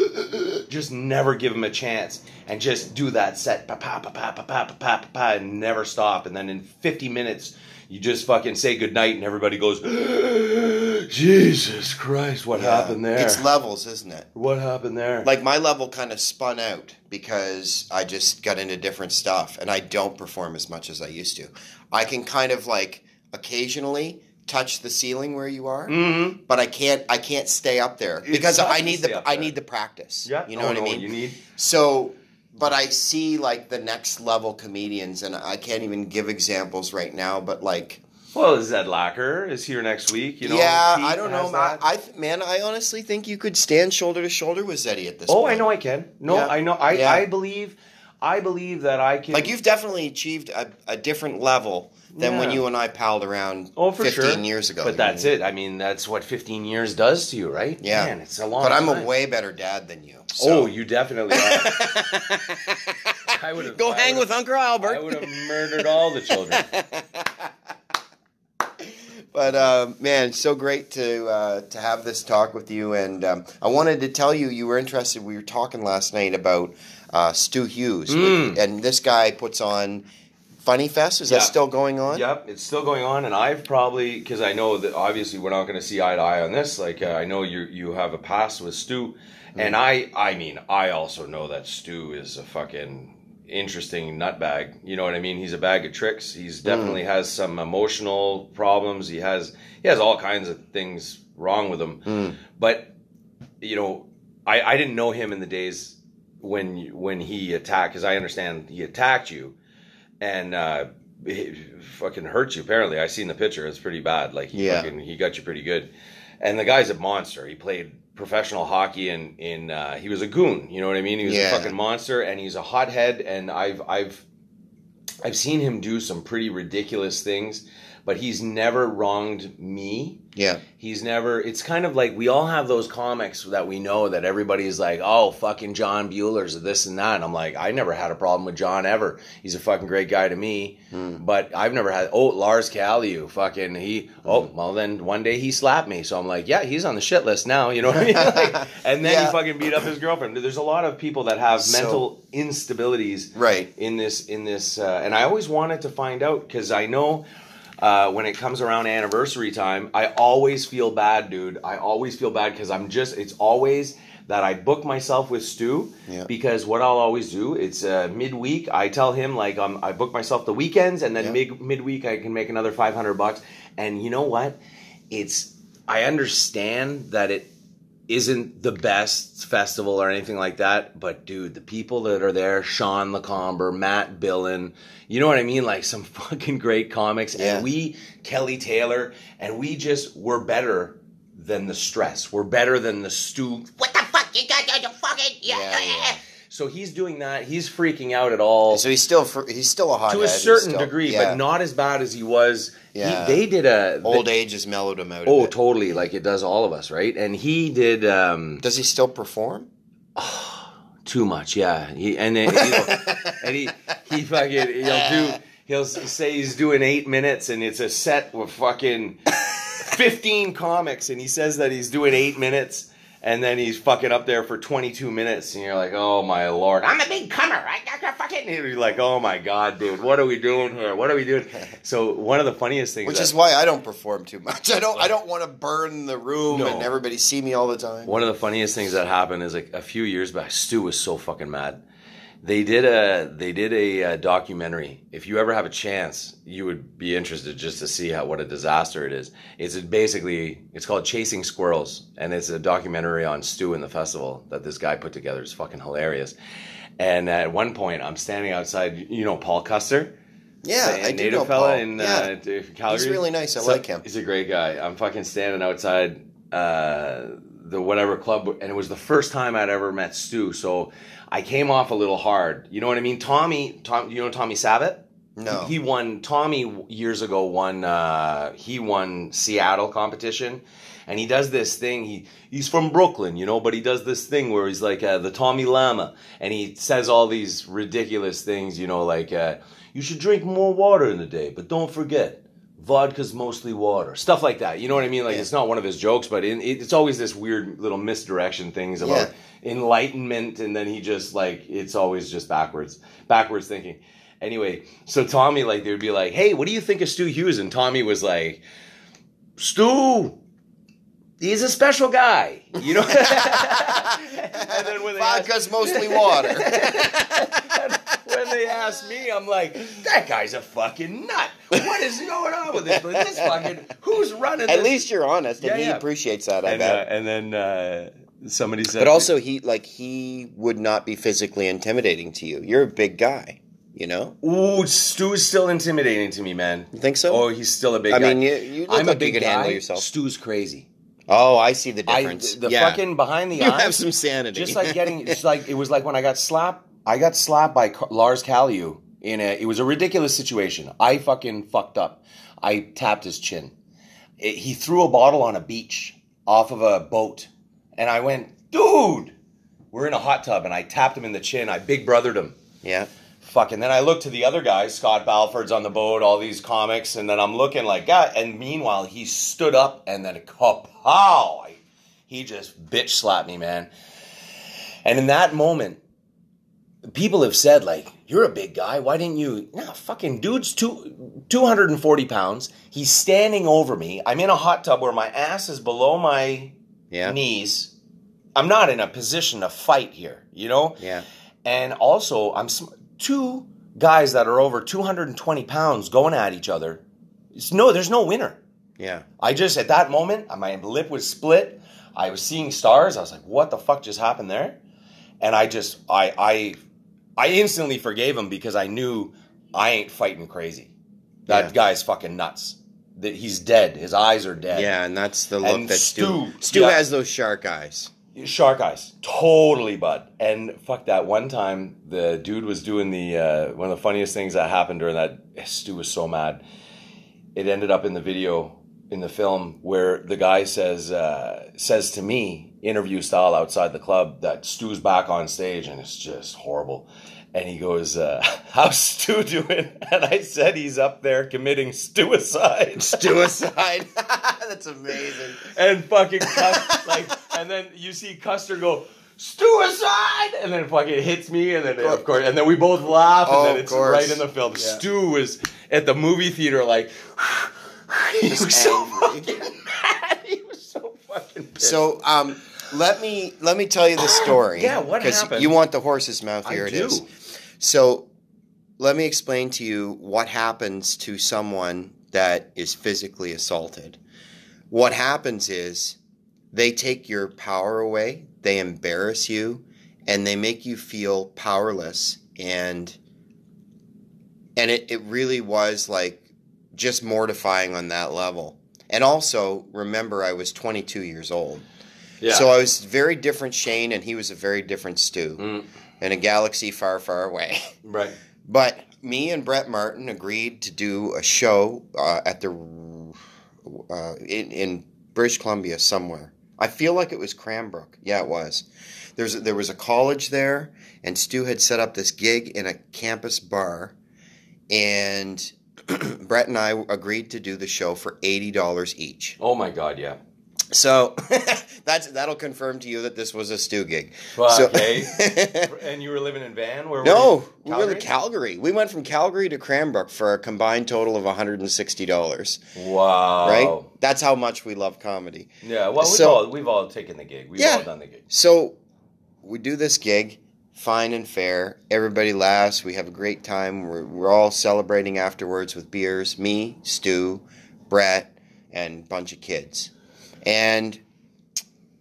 just never give them a chance and just do that set pa pa pa pa pa pa pa pa pa pa and never stop and then in 50 minutes you just fucking say goodnight and everybody goes Jesus Christ what Yeah. happened there It's levels, isn't it? what happened there Like my level kind of spun out because I just got into different stuff and I don't perform as much as I used to. I can kind of like occasionally touch the ceiling where you are, mm-hmm. but I can't I can't stay up there because I need the I need the practice. yeah You know oh, what I mean? you need So, but I see like the next level comedians, and I can't even give examples right now. But like, well Zed Lacker is here next week you know yeah, Pete I don't know, man. I, th- man, I honestly think you could stand shoulder to shoulder with Zeddy at this. Oh, point. Oh point. I know I can no Yeah. I know I, Yeah. I believe I believe that I can Like you've definitely achieved a, a different level than when you and I palled around Oh, for 15 sure. years ago. But that's it. I mean, that's what 15 years does to you, right? Yeah. Man, it's a long But I'm time. a way better dad than you. so- Oh, you definitely are. I would've- Go I hang with Uncle Albert. I would have murdered all the children. But uh, man, so great to uh, to have this talk with you. And um, I wanted to tell you you were interested. We were talking last night about uh, Stu Hughes, Mm. and this guy puts on Funny Fest. Is Yeah. that still going on? Yep, it's still going on, and I've probably because I know that obviously we're not going to see eye to eye on this. Like uh, I know you you have a pass with Stu, and I I mean I also know that Stu is a fucking interesting nutbag. You know what I mean? He's a bag of tricks. He's definitely has some emotional problems. He has he has all kinds of things wrong with him. But you know, I I didn't know him in the days when you- when he attacked because I understand he attacked you and uh fucking hurt you apparently. I seen the picture. It's pretty bad. Like he Yeah. fucking he got you pretty good. And the guy's a monster. He played professional hockey in in uh he was a goon. You know what i mean? He was Yeah. a fucking monster and he's a hothead. And i've i've i've seen him do some pretty ridiculous things but he's never wronged me. Yeah. He's never. It's kind of like we all have those comics that we know that everybody's like, oh, fucking John Bueller's this and that. And I'm like, I never had a problem with John ever. He's a fucking great guy to me. But I've never had. Oh, Lars Callieou, fucking he. Oh, well then one day he slapped me, so I'm like, yeah, he's on the shit list now. You know what I mean? Like, and then Yeah. he fucking beat up his girlfriend. There's a lot of people that have So- mental instabilities Right. in this in this uh, and i always wanted to find out because i know uh, when it comes around anniversary time i always feel bad dude i always feel bad because i'm just it's always that i book myself with stu Yeah. because what i'll always do it's uh, midweek i tell him like um, i book myself the weekends and then Yeah. mid- midweek i can make another 500 bucks and you know what it's i understand that it isn't the best festival or anything like that, but dude, the people that are there, Sean Lecomber, Matt Billon, you know what I mean? Like some fucking great comics. Yeah. And we, Kelly Taylor, and we just, we're better than the stress. We're better than the stew. What the fuck? You got you fucking, yeah, Yeah, yeah. So he's doing that. He's freaking out at all So he's still fr- he's still a hot to a certain degree, but not as bad as he was. He- Yeah. they did a, old age has mellowed him out. Oh, totally. Like it does all of us, right? And he did, um, Does he still perform? Too much, yeah. He and then you know, and he he fucking he'll do he'll say he's doing eight minutes and it's a set with fucking fifteen comics and he says that he's doing eight minutes and then he's fucking up there for twenty two minutes and you're like, oh my lord, I'm a big comer. I got fucking. And you're like, oh my god, dude, what are we doing here? What are we doing? So one of the funniest things, Which that- is why I don't perform too much. I don't. I don't want to burn the room No. and everybody see me all the time. One of the funniest things that happened is like a few years back. Stu was so fucking mad. They did a they did a, uh documentary. If you ever have a chance, you would be interested just to see how what a disaster it is. It's basically it's called Chasing Squirrels, and it's a documentary on Stu and the festival that this guy put together. It's fucking hilarious. And at one point, I'm standing outside. You know Paul Custer. Yeah, I do native know fella Paul. in yeah. uh, Calgary. He's really nice. I like him. He's a great guy. I'm fucking standing outside uh, the whatever club, and it was the first time I'd ever met Stu. So I came off a little hard. You know what I mean? Tommy, Tom, you know Tommy Savitt? No. He won. Tommy years ago won. Uh, he won Seattle competition, and he does this thing. He he's from Brooklyn, you know, but he does this thing where he's like uh, the Tommy Lama, and he says all these ridiculous things, you know, like uh, you should drink more water in the day, but don't forget. Vodka's mostly water, stuff like that. You know what I mean? Like Yeah. it's not one of his jokes, but in, it, it's always this weird little misdirection things about enlightenment, and then he just like it's always just backwards, backwards thinking. Anyway, so Tommy like they would be like, "Hey, what do you think of Stu Hughes?" And Tommy was like, "Stu, he's a special guy," you know. and then when they asked, Vodka's mostly water. when they asked me, I'm like, "That guy's a fucking nut. What is going on with this? This fucking who's running?" At this?" least you're honest, and Yeah, he yeah. appreciates that. I and, uh, and then uh, somebody said, but also, he like he would not be physically intimidating to you. You're a big guy, you know. "Ooh, Stu's still intimidating to me, man." You think so? Oh, he's still a big I guy. mean, you, you look I'm like a big you could guy. handle yourself. Stu's crazy. Oh, I see the I, difference. the yeah. fucking behind the you eyes. have some sanity. just like getting it's like it was like when I got slapped. I got slapped by Ca- Lars Callieou in a. It was a ridiculous situation. I fucking fucked up. I tapped his chin. It- he threw a bottle on a beach off of a boat, and I went, dude. We're in a hot tub, and I tapped him in the chin. I big brothered him. yeah. Fuck, and then I look to the other guys, Scott Balford's on the boat, all these comics, and then I'm looking like, God, and meanwhile, he stood up and then kapow! He just bitch slapped me, man. And in that moment, people have said, like, you're a big guy, why didn't you? No, fucking dude's two, 240 pounds. He's standing over me. I'm in a hot tub where my ass is below my Yeah. knees. I'm not in a position to fight here, you know? Yeah. And also, I'm sm- two guys that are over 220 pounds going at each other. It's no, there's no winner. Yeah. I just at that moment, my lip was split. I was seeing stars. I was like, "What the fuck just happened there?" And I just, I, I, I instantly forgave him because I knew I ain't fighting crazy. That Yeah. guy's fucking nuts. That he's dead. His eyes are dead. Yeah, and that's the look And that Stu Stu- Stu yeah. has those shark eyes. Shark eyes, totally, bud. And fuck that. One time, the dude was doing the uh, one of the funniest things that happened during that. Stu was so mad. it ended up in the video in the film where the guy says uh, says to me interview style outside the club that Stu's back on stage and it's just horrible. And he goes, uh, "How's Stu doing?" And I said, "He's up there committing suicide." Suicide. That's amazing. and fucking Cus- like, and then you see Custer go suicide, and then fucking hits me, and then of course, and then we both laugh, and Oh, then it's right in the film. Stu was at the movie theater, like he was so fucking mad. He was so fucking pissed. So, um, let me let me tell you the story. Yeah, what happened? You want the horse's mouth? I Here it do. is. So, let me explain to you what happens to someone that is physically assaulted. What happens is they take your power away, they embarrass you, and they make you feel powerless. And and it, it really was like just mortifying on that level. And also, remember, I was 22 years old. yeah. So I was very different Shane, and he was a very different Stu Mm, in a galaxy far, far away. right. But me and Brett Martin agreed to do a show uh, at the uh, in, in British Columbia somewhere. I feel like it was Cranbrook. Yeah, it was. There's a, there was a college there, and Stu had set up this gig in a campus bar, and Brett and I agreed to do the show for eighty dollars each. Oh my god, yeah. So that's that'll confirm to you that this was a Stu gig. Fuck, so, eh? And you were living in Van? Where no, we were in Calgary. We went from Calgary to Cranbrook for a combined total of one hundred and sixty dollars. Wow. Right? That's how much we love comedy. Yeah. Well, we've So- all we've all taken the gig. We've Yeah. all done the gig. So we do this gig, fine and fair. Everybody laughs. We have a great time. We're, we're all celebrating afterwards with beers. Me, Stu, Brett, and a bunch of kids. And,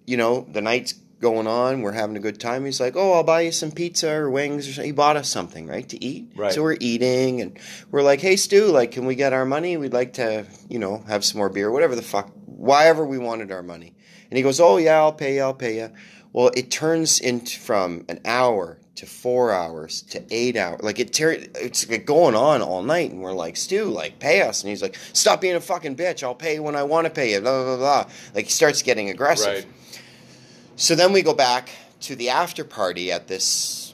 you know, the night's going on. We're having a good time. He's like, oh, I'll buy you some pizza or wings or something. He bought us something, right, to eat. Right. So we're eating and we're like, hey, Stu, like, can we get our money? We'd like to, you know, have some more beer, whatever the fuck, why ever we wanted our money. And he goes, oh, yeah, I'll pay you, I'll pay you. Well, it turns into from an hour to four hours to eight hours. Like it, ter- it's going on all night, and we're like, Stu, like pay us. And he's like, Stop being a fucking bitch. I'll pay you when I want to pay you. Blah blah blah. blah. Like he starts getting aggressive. Right. So then we go back to the after party at this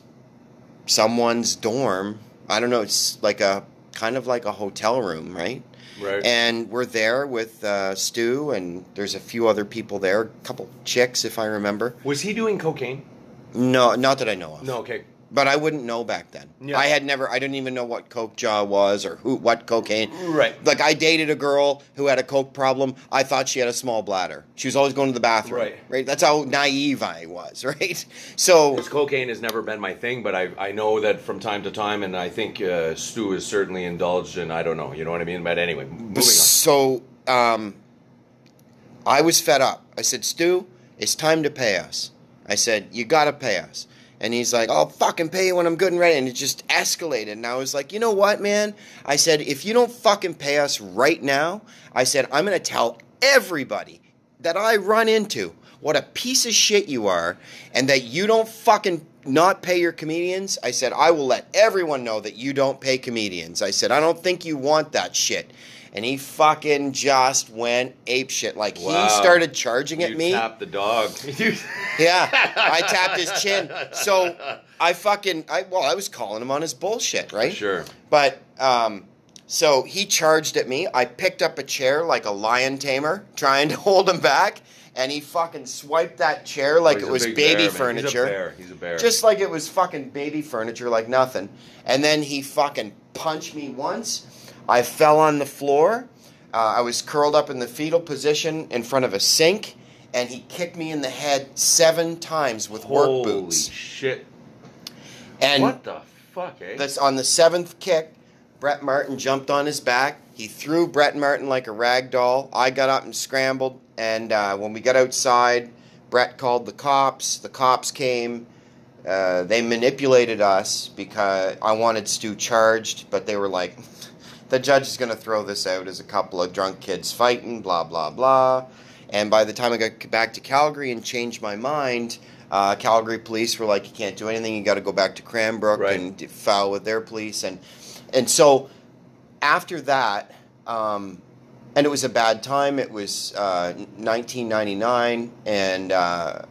someone's dorm. I don't know. It's like a kind of like a hotel room, right? Right. And we're there with uh, Stu, and there's a few other people there, a couple chicks, if I remember. was he doing cocaine? No, not that I know of. No. Okay. But I wouldn't know back then. Yeah. I had never. I didn't even know what coke jaw was or who what cocaine. Right. Like I dated a girl who had a coke problem. I thought she had a small bladder. She was always going to the bathroom. Right. Right. That's how naive I was. Right. So Because cocaine has never been my thing, but I I know that from time to time, and I think uh, Stu is certainly indulged in. I don't know, you know what I mean. But anyway, moving on. So um, I was fed up. I said, Stu, it's time to pay us. I said, you got to pay us. And he's like, I'll fucking pay you when I'm good and ready. And it just escalated. And I was like, you know what, man? I said, if you don't fucking pay us right now, I said, I'm going to tell everybody that I run into what a piece of shit you are and that you don't fucking not pay your comedians. I said, I will let everyone know that you don't pay comedians. I said, I don't think you want that shit. And he fucking just went ape shit. Like Wow. he started charging at you me. tapped the dog. Yeah, I tapped his chin. So I fucking, I well, I was calling him on his bullshit, right? sure. But um, so he charged at me. I picked up a chair like a lion tamer, trying to hold him back, and he fucking swiped that chair like Oh, it was big baby bear, furniture. He's a bear. He's a bear. Just like it was fucking baby furniture, like nothing. And then he fucking punched me once. I fell on the floor. Uh, I was curled up in the fetal position in front of a sink, and he kicked me in the head seven times with work Holy boots. shit! And what the fuck, eh? that's on the seventh kick. Brett Martin jumped on his back. He threw Brett Martin like a rag doll. I got up and scrambled. And uh, when we got outside, Brett called the cops. The cops came. Uh, they manipulated us because I wanted Stu charged, but they were like, the judge is going to throw this out as a couple of drunk kids fighting, blah, blah, blah. And by the time I got back to Calgary and changed my mind, uh, Calgary police were like, you can't do anything. You got to go back to Cranbrook Right. and file with their police. And, and so after that, um, and it was a bad time. It was uh, 1999, and uh,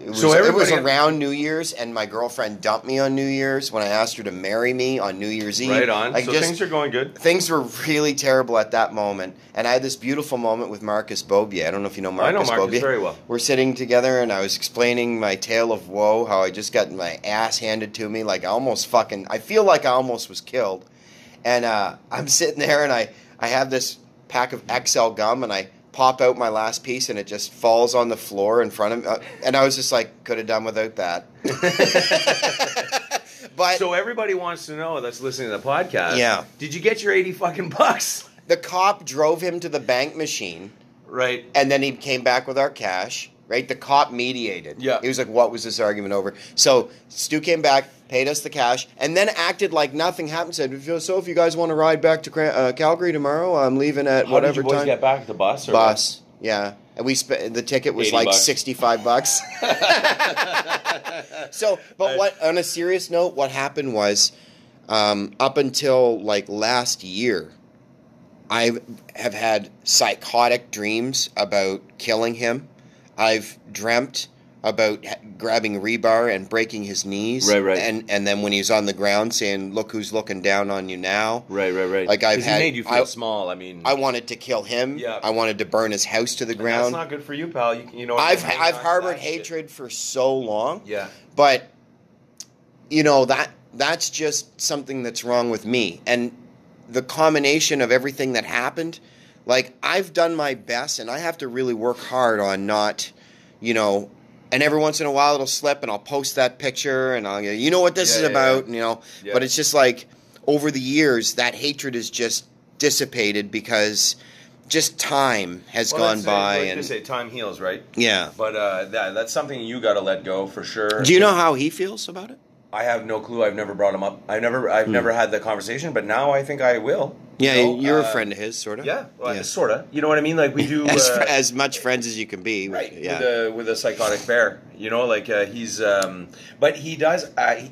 it was, So it was around New Year's, and my girlfriend dumped me on New Year's when I asked her to marry me on New Year's Eve. Right on. Like, so just- things are going good. things were really terrible at that moment, and I had this beautiful moment with Marcus Bobier. I don't know if you know Marcus. I know Marcus very well. We're sitting together, and I was explaining my tale of woe, how I just got my ass handed to me, like I almost fucking. I feel like I almost was killed, and uh, I'm sitting there, and I I have this pack of Excel gum, and I pop out my last piece, and it just falls on the floor in front of me, uh, and I was just like, could have done without that. but So everybody wants to know that's listening to the podcast. Yeah. Did you get your eighty fucking bucks? the cop drove him to the bank machine. Right. and then he came back with our cash. Right, the cop mediated. Yeah. he was like, "What was this argument over?" So Stu came back, paid us the cash, and then acted like nothing happened. Said, "So if you guys want to ride back to uh, Calgary tomorrow, I'm leaving at How whatever did you boys time." get back? The bus or Bus, yeah, and we spent the ticket was like bucks. sixty-five bucks. so, but what on a serious note, what happened was, um, up until like last year, I have had psychotic dreams about killing him. I've dreamt about grabbing rebar and breaking his knees. Right, right. And and then when he's on the ground saying, "Look who's looking down on you now." Right, right, right. Like, I've had- he made you feel I- small. I mean, I wanted to kill him. Yeah. I wanted to burn his house to the that's ground. That's not good for you, pal. You, you know, I've I've harbored that shit. hatred for so long, Yeah. but you know that that's just something that's wrong with me. And the combination of everything that happened, like I've done my best, and I have to really work hard on not, you know. And every once in a while it'll slip, and I'll post that picture, and I'll, go, you know what this Yeah, is yeah, about, yeah. you know. But it's just like over the years that hatred is just dissipated because just time has Well, gone by, Like and say, time heals, right? yeah. But uh, that, that's something you got to let go for sure. Do you know how he feels about it? I have no clue. I've never brought him up. I've never, I've never had the conversation. But now I think I will. Yeah, know, you're uh, a friend of his, sort of. Yeah, well, Yeah. sort of. You know what I mean? Like we do. as, uh, as much friends as you can be. right Yeah. with a with a psychotic bear you know like uh, he's um but he does he,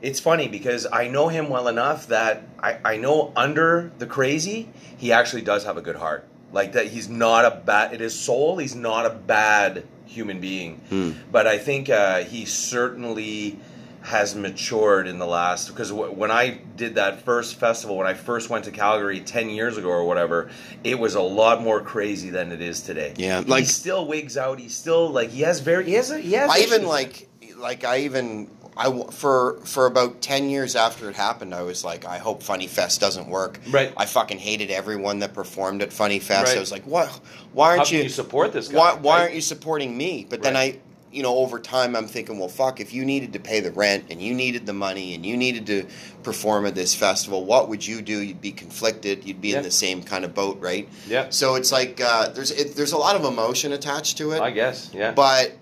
it's funny because i know him well enough that I, I know under the crazy he actually does have a good heart like that he's not a bad in his soul he's not a bad human being Hmm. but i think uh, he certainly has matured in the last because w- when I did that first festival when I first went to Calgary 10 years ago or whatever it was a lot more crazy than it is today Yeah, like he still wigs out he's still like he has very he has a, he has I even like, like I even, I for for about ten years after it happened, I was like, I hope Funny Fest doesn't work. Right. I fucking hated everyone that performed at Funny Fest. Right. I was like, what? Why aren't you, you support this guy, Why, why right? aren't you supporting me? But then I. You know, over time, I'm thinking, well, fuck, if you needed to pay the rent and you needed the money and you needed to perform at this festival, what would you do? You'd be conflicted. You'd be Yeah. in the same kind of boat, right? yeah So it's like uh, there's it, there's a lot of emotion attached to it. I guess yeah But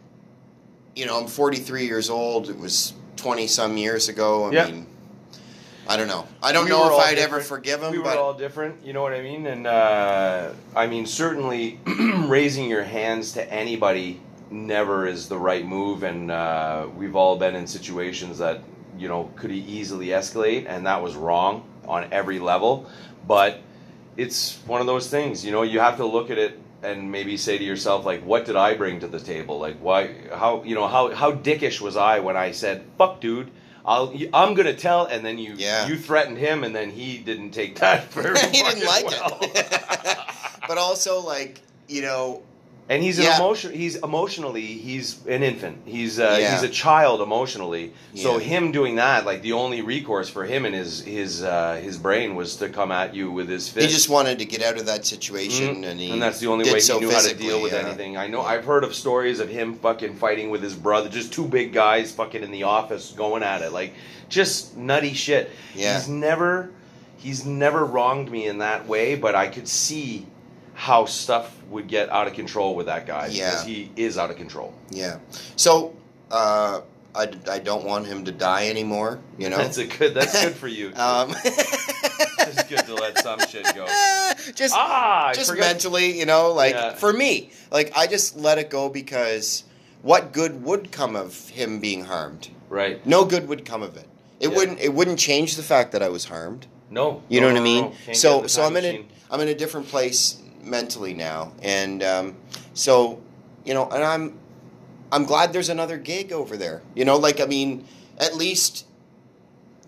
you know, I'm 43 years old. It was 20 some years ago. I Yeah. mean, I don't know. I don't We know if I'd ever forgive him. we were but all different you know what I mean and uh, I mean certainly raising your hands to anybody never is the right move and uh, we've all been in situations that you know could easily escalate and that was wrong on every level but it's one of those things you know you have to look at it and maybe say to yourself like what did i bring to the table like why how you know how how dickish was i when i said fuck dude I'll, I'm gonna tell, and then you Yeah. you threatened him, and then he didn't take that very he didn't like well. it. but also, like you know, and he's an Yeah. emotion. He's emotionally, he's an infant. He's uh, Yeah. he's a child emotionally. So him doing that, like the only recourse for him and his his uh, his brain was to come at you with his fist. he just wanted to get out of that situation, Mhm. and he and that's the only way so he knew how to deal with yeah. anything. I know I've heard of stories of him fucking fighting with his brother, just two big guys fucking in the office going at it, like just nutty shit. Yeah. He's never he's never wronged me in that way, but I could see how stuff would get out of control with that guy Yeah. because he is out of control. Yeah. So uh, I, I don't want him to die anymore. You know. That's a good. That's good for you. um, it's good to let some shit go. just Ah, just mentally, you know, like Yeah. for me, like I just let it go because what good would come of him being harmed? Right. No good would come of it. It Yeah. wouldn't. It wouldn't change the fact that I was harmed. No. You no, know what no, I mean? no. So get in the so I'm in a. I'm in a different place mentally now, and um, so you know, and I'm I'm glad there's another gig over there. You know, like I mean, at least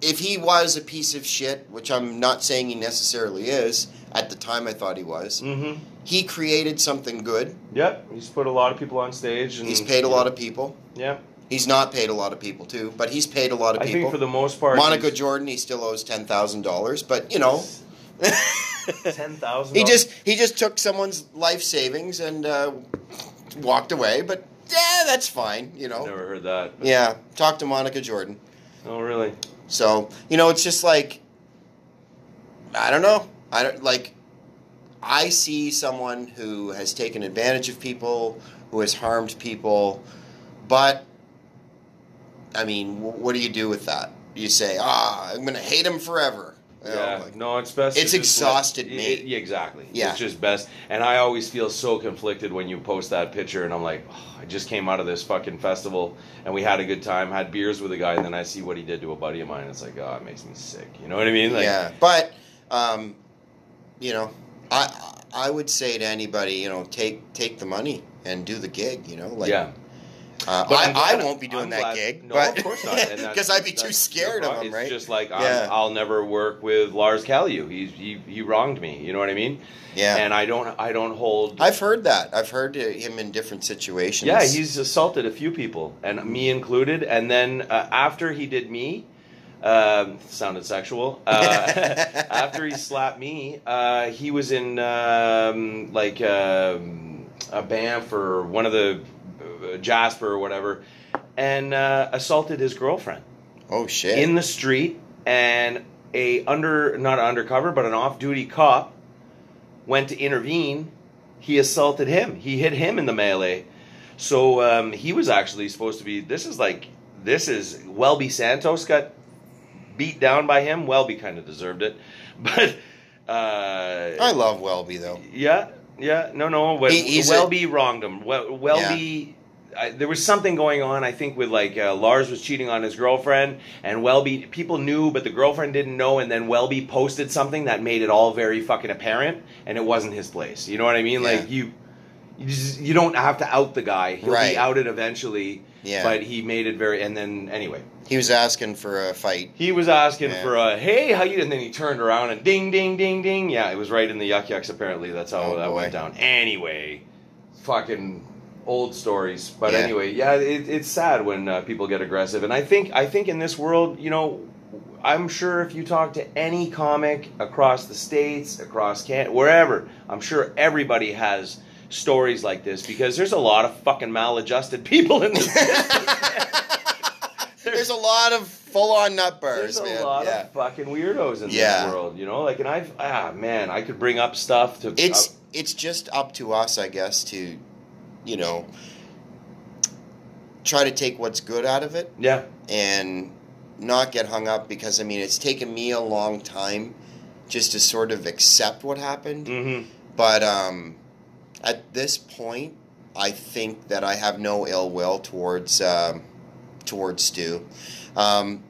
if he was a piece of shit, which I'm not saying he necessarily is. At the time, I thought he was. Mm-hmm. He created something good. Yep. He's put a lot of people on stage, and He's paid a lot of people. Yeah. He's not paid a lot of people too, but he's paid a lot of people. I think for the most part, Monica Jordan, he still owes ten thousand dollars, but you know, ten thousand. he just he just took someone's life savings and uh, walked away. But yeah, that's fine. You know, never heard that. but- yeah. Talk to Monica Jordan. Oh, really? So you know, it's just like I don't know. I don't like. I see someone who has taken advantage of people, who has harmed people, but I mean, wh- what do you do with that? You say, "Ah, I'm going to hate him forever." You know, Yeah, like- no, it's best. It's exhausted let- me. it- yeah, exactly. Yeah. it's just best. And I always feel so conflicted when you post that picture, and I'm like, oh, I just came out of this fucking festival, and we had a good time, had beers with a guy, and then I see what he did to a buddy of mine. It's like, oh, it makes me sick. You know what I mean? Like, yeah, but um, you know, I I would say to anybody, you know, take take the money and do the gig. You know, like yeah. Uh, But I, I won't be doing I'm that glad- gig, No, but of course not. Because I'd be too scared of him, it's right? just like Yeah. I'll never work with Lars Callieou. He's, he he wronged me. You know what I mean? yeah, And I don't I don't hold. I've heard that. I've heard him in different situations. Yeah, he's assaulted a few people, and me included. And then uh, after he did me, um, sounded sexual. Uh, after he slapped me, uh, he was in um, like um, a Banff or one of the Jasper or whatever, and uh, assaulted his girlfriend oh shit. in the street. And a under not undercover, but an off-duty cop went to intervene. He assaulted him. He hit him in the melee. So um, he was actually supposed to be. This is like this is Welby Santos got beat down by him. Welby kind of deserved it, but uh, I love Welby though. yeah, yeah, no, no. He- he's a- Welby wronged him. Wel- Welby, I, there was something going on. I think with like uh, Lars was cheating on his girlfriend, and Welby people knew, but the girlfriend didn't know. And then Welby posted something that made it all very fucking apparent, and it wasn't his place. You know what I mean? Yeah. Like you, you, just, you don't have to out the guy. He'll Right. be outed eventually. Yeah. But he made it very. And then anyway, He was asking for a fight. he was asking Yeah. for a hey, how you? And then he turned around and ding, ding, ding, ding. Yeah, it was right in the Yuk Yuk's. Apparently, that's how Oh, that boy. went down. Anyway, fucking old stories. But Yeah. anyway, yeah, it, it's sad when uh, people get aggressive. And I think I think in this world, you know, I'm sure if you talk to any comic across the states, across Can, wherever, I'm sure everybody has stories like this because there's a lot of fucking maladjusted people in this. There's a lot of full-on nut bars, There's a man. lot yeah. of fucking weirdos in Yeah. this world, you know. Like, and I've ah man, I could bring up stuff to. It's uh, it's just up to us, I guess, to you know try to take what's good out of it yeah, and not get hung up because I mean it's taken me a long time just to sort of accept what happened. mm-hmm. But um, at this point, I think that I have no ill will towards um, towards Stu, um,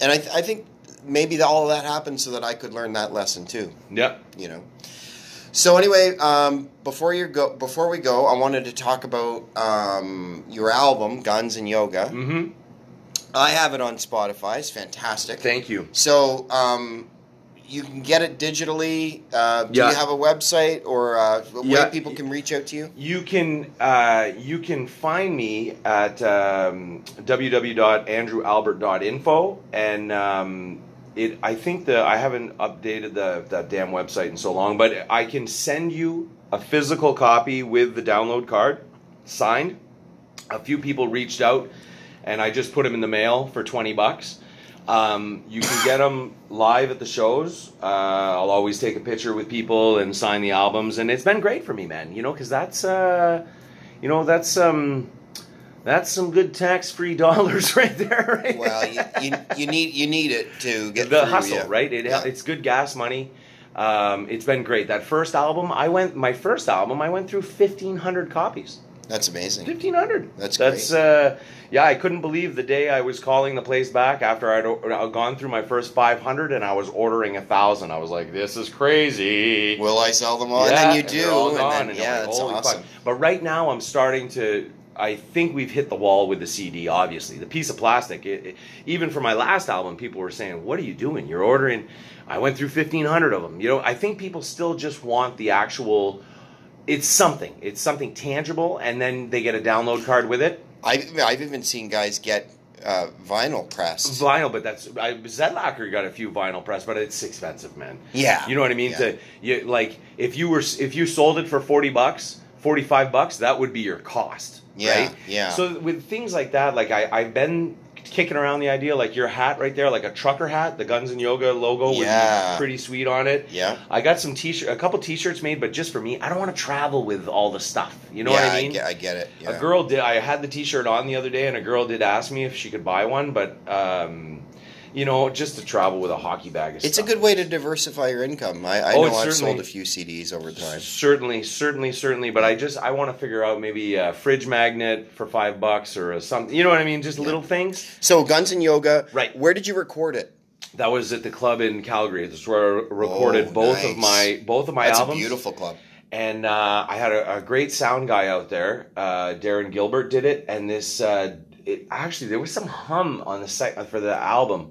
and I, th- I think maybe all of that happened so that I could learn that lesson too. yeah, You know. So anyway, um, before you go, before we go, I wanted to talk about um, your album, Guns N Yoga. mm-hmm. I have it on Spotify. It's fantastic. Thank you. So um, you can get it digitally. Uh, do Yeah. you have a website or uh, a way Yeah. people can reach out to you? You can uh, you can find me at um, www.andrewalbert.info and um, it. I think the I haven't updated the that damn website in so long, but I can send you a physical copy with the download card signed. A few people reached out, and I just put them in the mail for twenty bucks. Um, you can get them live at the shows. Uh, I'll always take a picture with people and sign the albums, and it's been great for me, man. You know, because that's uh, you know that's um, that's some good tax-free dollars right there. Right? Well, you, you, you need you need it to get the through, hustle, yeah. right? It, Yeah. It's good gas money. Um, it's been great. That first album, I went. My first album, I went through fifteen hundred copies. That's amazing. Fifteen hundred. That's that's uh, yeah. I couldn't believe the day I was calling the place back after I'd, I'd gone through my first five hundred and I was ordering a thousand. I was like, this is crazy. Will I sell them all? yeah, and then you do. all and then- and yeah, like, that's awesome. fuck. But right now, I'm starting to. I think we've hit the wall with the CD. Obviously, the piece of plastic. It, it- even for my last album, people were saying, "What are you doing? You're ordering." I went through 1,500 of them. You know, I think people still just want the actual. It's something. It's something tangible, and then they get a download card with it. I've, I've even seen guys get uh, vinyl pressed. Vinyl, but that's I, Zedlacker got a few vinyl press, but it's expensive, man. Yeah. you know what I mean. Yeah. To you like if you were if you sold it for forty bucks, forty five bucks, that would be your cost. Yeah, right? yeah. So with things like that, like I I've been kicking around the idea like your hat right there, like a trucker hat, the Guns N Yoga logo would be pretty sweet on it. Yeah. I got some t-shirt, a couple t-shirts made, but just for me. I don't want to travel with all the stuff. You know yeah, what I mean? get, I get it. Yeah. A girl did. I had the T-shirt on the other day, and a girl did ask me if she could buy one, but um, you know, just to travel with a hockey bag. It's a good way to diversify your income. I, I Oh, know I've sold a few CDs over time. Certainly, certainly, certainly. But I just I want to figure out maybe a fridge magnet for five bucks or something. You know what I mean? Just little things. So Guns N Yoga. Right. Where did you record it? That was at the club in Calgary. This is where I recorded Oh, both of my both of my That's albums. a beautiful club. and uh, I had a, a great sound guy out there. Uh, Darren Gilbert did it, and this uh, it, actually there was some hum on the site for the album,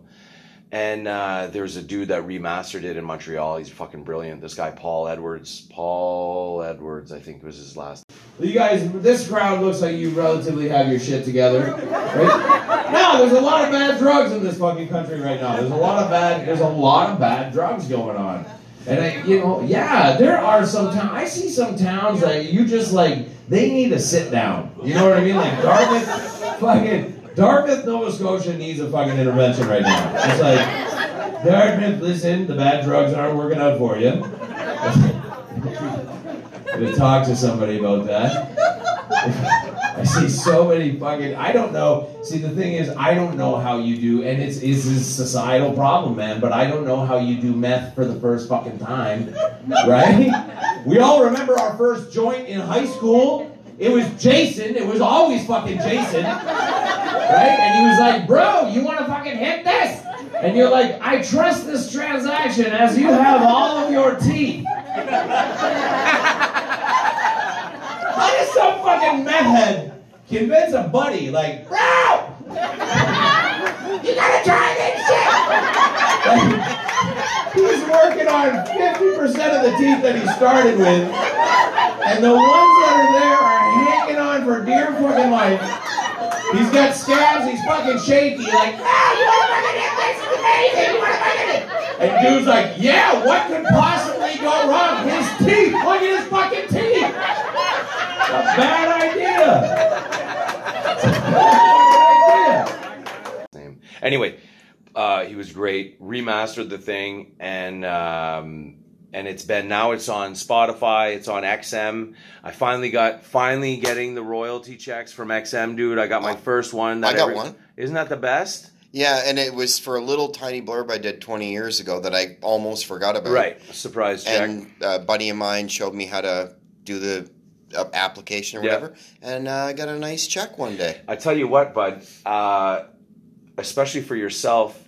and uh, there's a dude that remastered it in Montreal. He's fucking brilliant. This guy Paul Edwards, Paul Edwards, I think was his last. You guys, this crowd looks like you relatively have your shit together, right? No, there's a lot of bad drugs in this fucking country right now. There's a lot of bad. There's a lot of bad drugs going on, and I, you know, yeah, there are some towns. I see some towns that you just like. They need a sit down. You know what I mean? Like Dartmouth, fucking Dartmouth, Nova Scotia needs a fucking intervention right now. It's like Dartmouth, listen, the bad drugs aren't working out for you. to talk to somebody about that. I see so many fucking. I don't know. See, the thing is, I don't know how you do, and it's it's a societal problem, man. But I don't know how you do meth for the first fucking time, right? We all remember our first joint in high school. It was Jason. It was always fucking Jason, right? And he was like, "Bro, you want to fucking hit this?" And you're like, "I trust this transaction as you have all of your teeth." How does some fucking meth head convince a buddy, like, bro, you gotta try this shit? He's working on 50% of the teeth that he started with, and the ones that are there are hanging on for dear fucking life. He's got scabs, he's fucking shaky, like, ah, you wanna fucking hit this? It's amazing, you wanna fucking hit And dude's like, yeah, what could possibly go wrong? His teeth, look at his fucking teeth. A bad idea. It's a bad idea. Anyway, uh, he was great. Remastered the thing, and um, and it's been now it's on Spotify. It's on XM. I finally got finally getting the royalty checks from XM, dude. I got my first one. I got one. Isn't that the best? Yeah, and it was for a little tiny blurb I did 20 years ago that I almost forgot about. Right. Surprise check. And a buddy of mine showed me how to do the uh, application or Yeah. whatever, and uh, I got a nice check one day. I tell you what, bud. Uh, especially for yourself,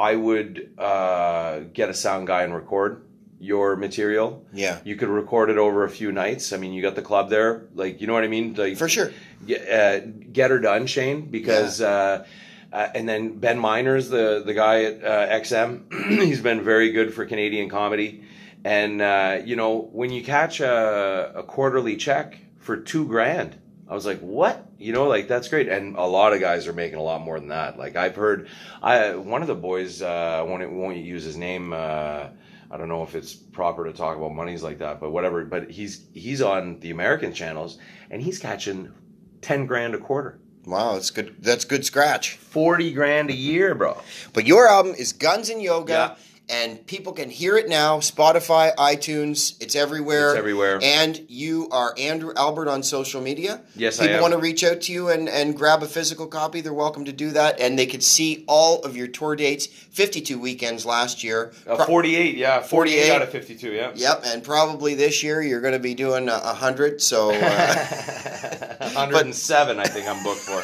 I would uh, get a sound guy and record your material. Yeah. You could record it over a few nights. I mean, you got the club there, like you know what I mean. Like For sure. get, uh, get her done, Shane, because. Uh, uh, and then Ben Miners, the the guy at uh, XM, he's been very good for Canadian comedy. And uh, you know, when you catch a, a quarterly check for two grand, I was like, "What?" You know, like that's great. And a lot of guys are making a lot more than that. Like I've heard, I one of the boys, uh, I won't won't use his name. Uh, I don't know if it's proper to talk about monies like that, but whatever. But he's he's on the American channels, and he's catching ten grand a quarter. Wow, that's good. That's good scratch. 40 grand a year, bro. But your album is Guns N Yoga, Yeah. And people can hear it now. Spotify, iTunes, it's everywhere. It's everywhere. And you are Andrew Albert on social media. Yes, I people am. want to reach out to you and, and grab a physical copy. They're welcome to do that, and they could see all of your tour dates. Fifty-two weekends last year. Uh, 48, yeah. 48, 48 out of 52, yeah. Yep, and probably this year you're going to be doing a a hundred. So, uh, 107, I think I'm booked for.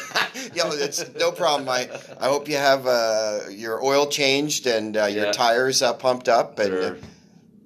Yo, it's no problem. I, I hope you have uh, your oil changed and uh, your Yeah. tires uh, pumped up. And Sure.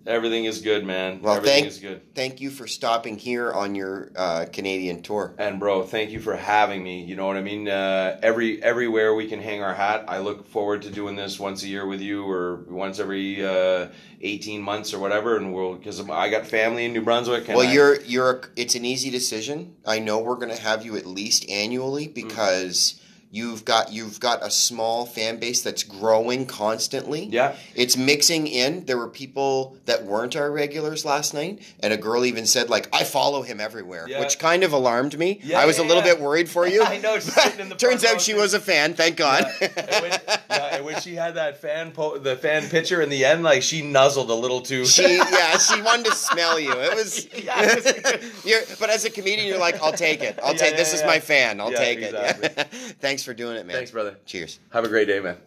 Everything is good, man. Well, Everything thank- is good. thank you for stopping here on your uh, Canadian tour. And bro, thank you for having me. You know what I mean? Uh, every everywhere we can hang our hat. I look forward to doing this once a year with you, or once every uh, eighteen months or whatever. And we'll because I got family in New Brunswick. Well, I- you're you're. It's an easy decision. I know we're going to have you at least annually Mm. because you've got you've got a small fan base that's growing constantly. yeah. It's mixing in. There were people that weren't our regulars last night, and a girl even said like, "I follow him everywhere," Yeah. which kind of alarmed me. Yeah, I was a little yeah. bit worried for you. I know, she's sitting in the Turns out she thing. was a fan. Thank God. Yeah. and, when, yeah, and when she had that fan po- the fan picture in the end, like she nuzzled a little too. She yeah, she wanted to smell you. It was, Yeah, it was you're, but as a comedian, you're like, I'll take it. I'll Yeah, take. yeah, this is my fan. I'll Yeah, take exactly. it. Thanks for doing it, man. Thanks, brother. Cheers. Have a great day, man.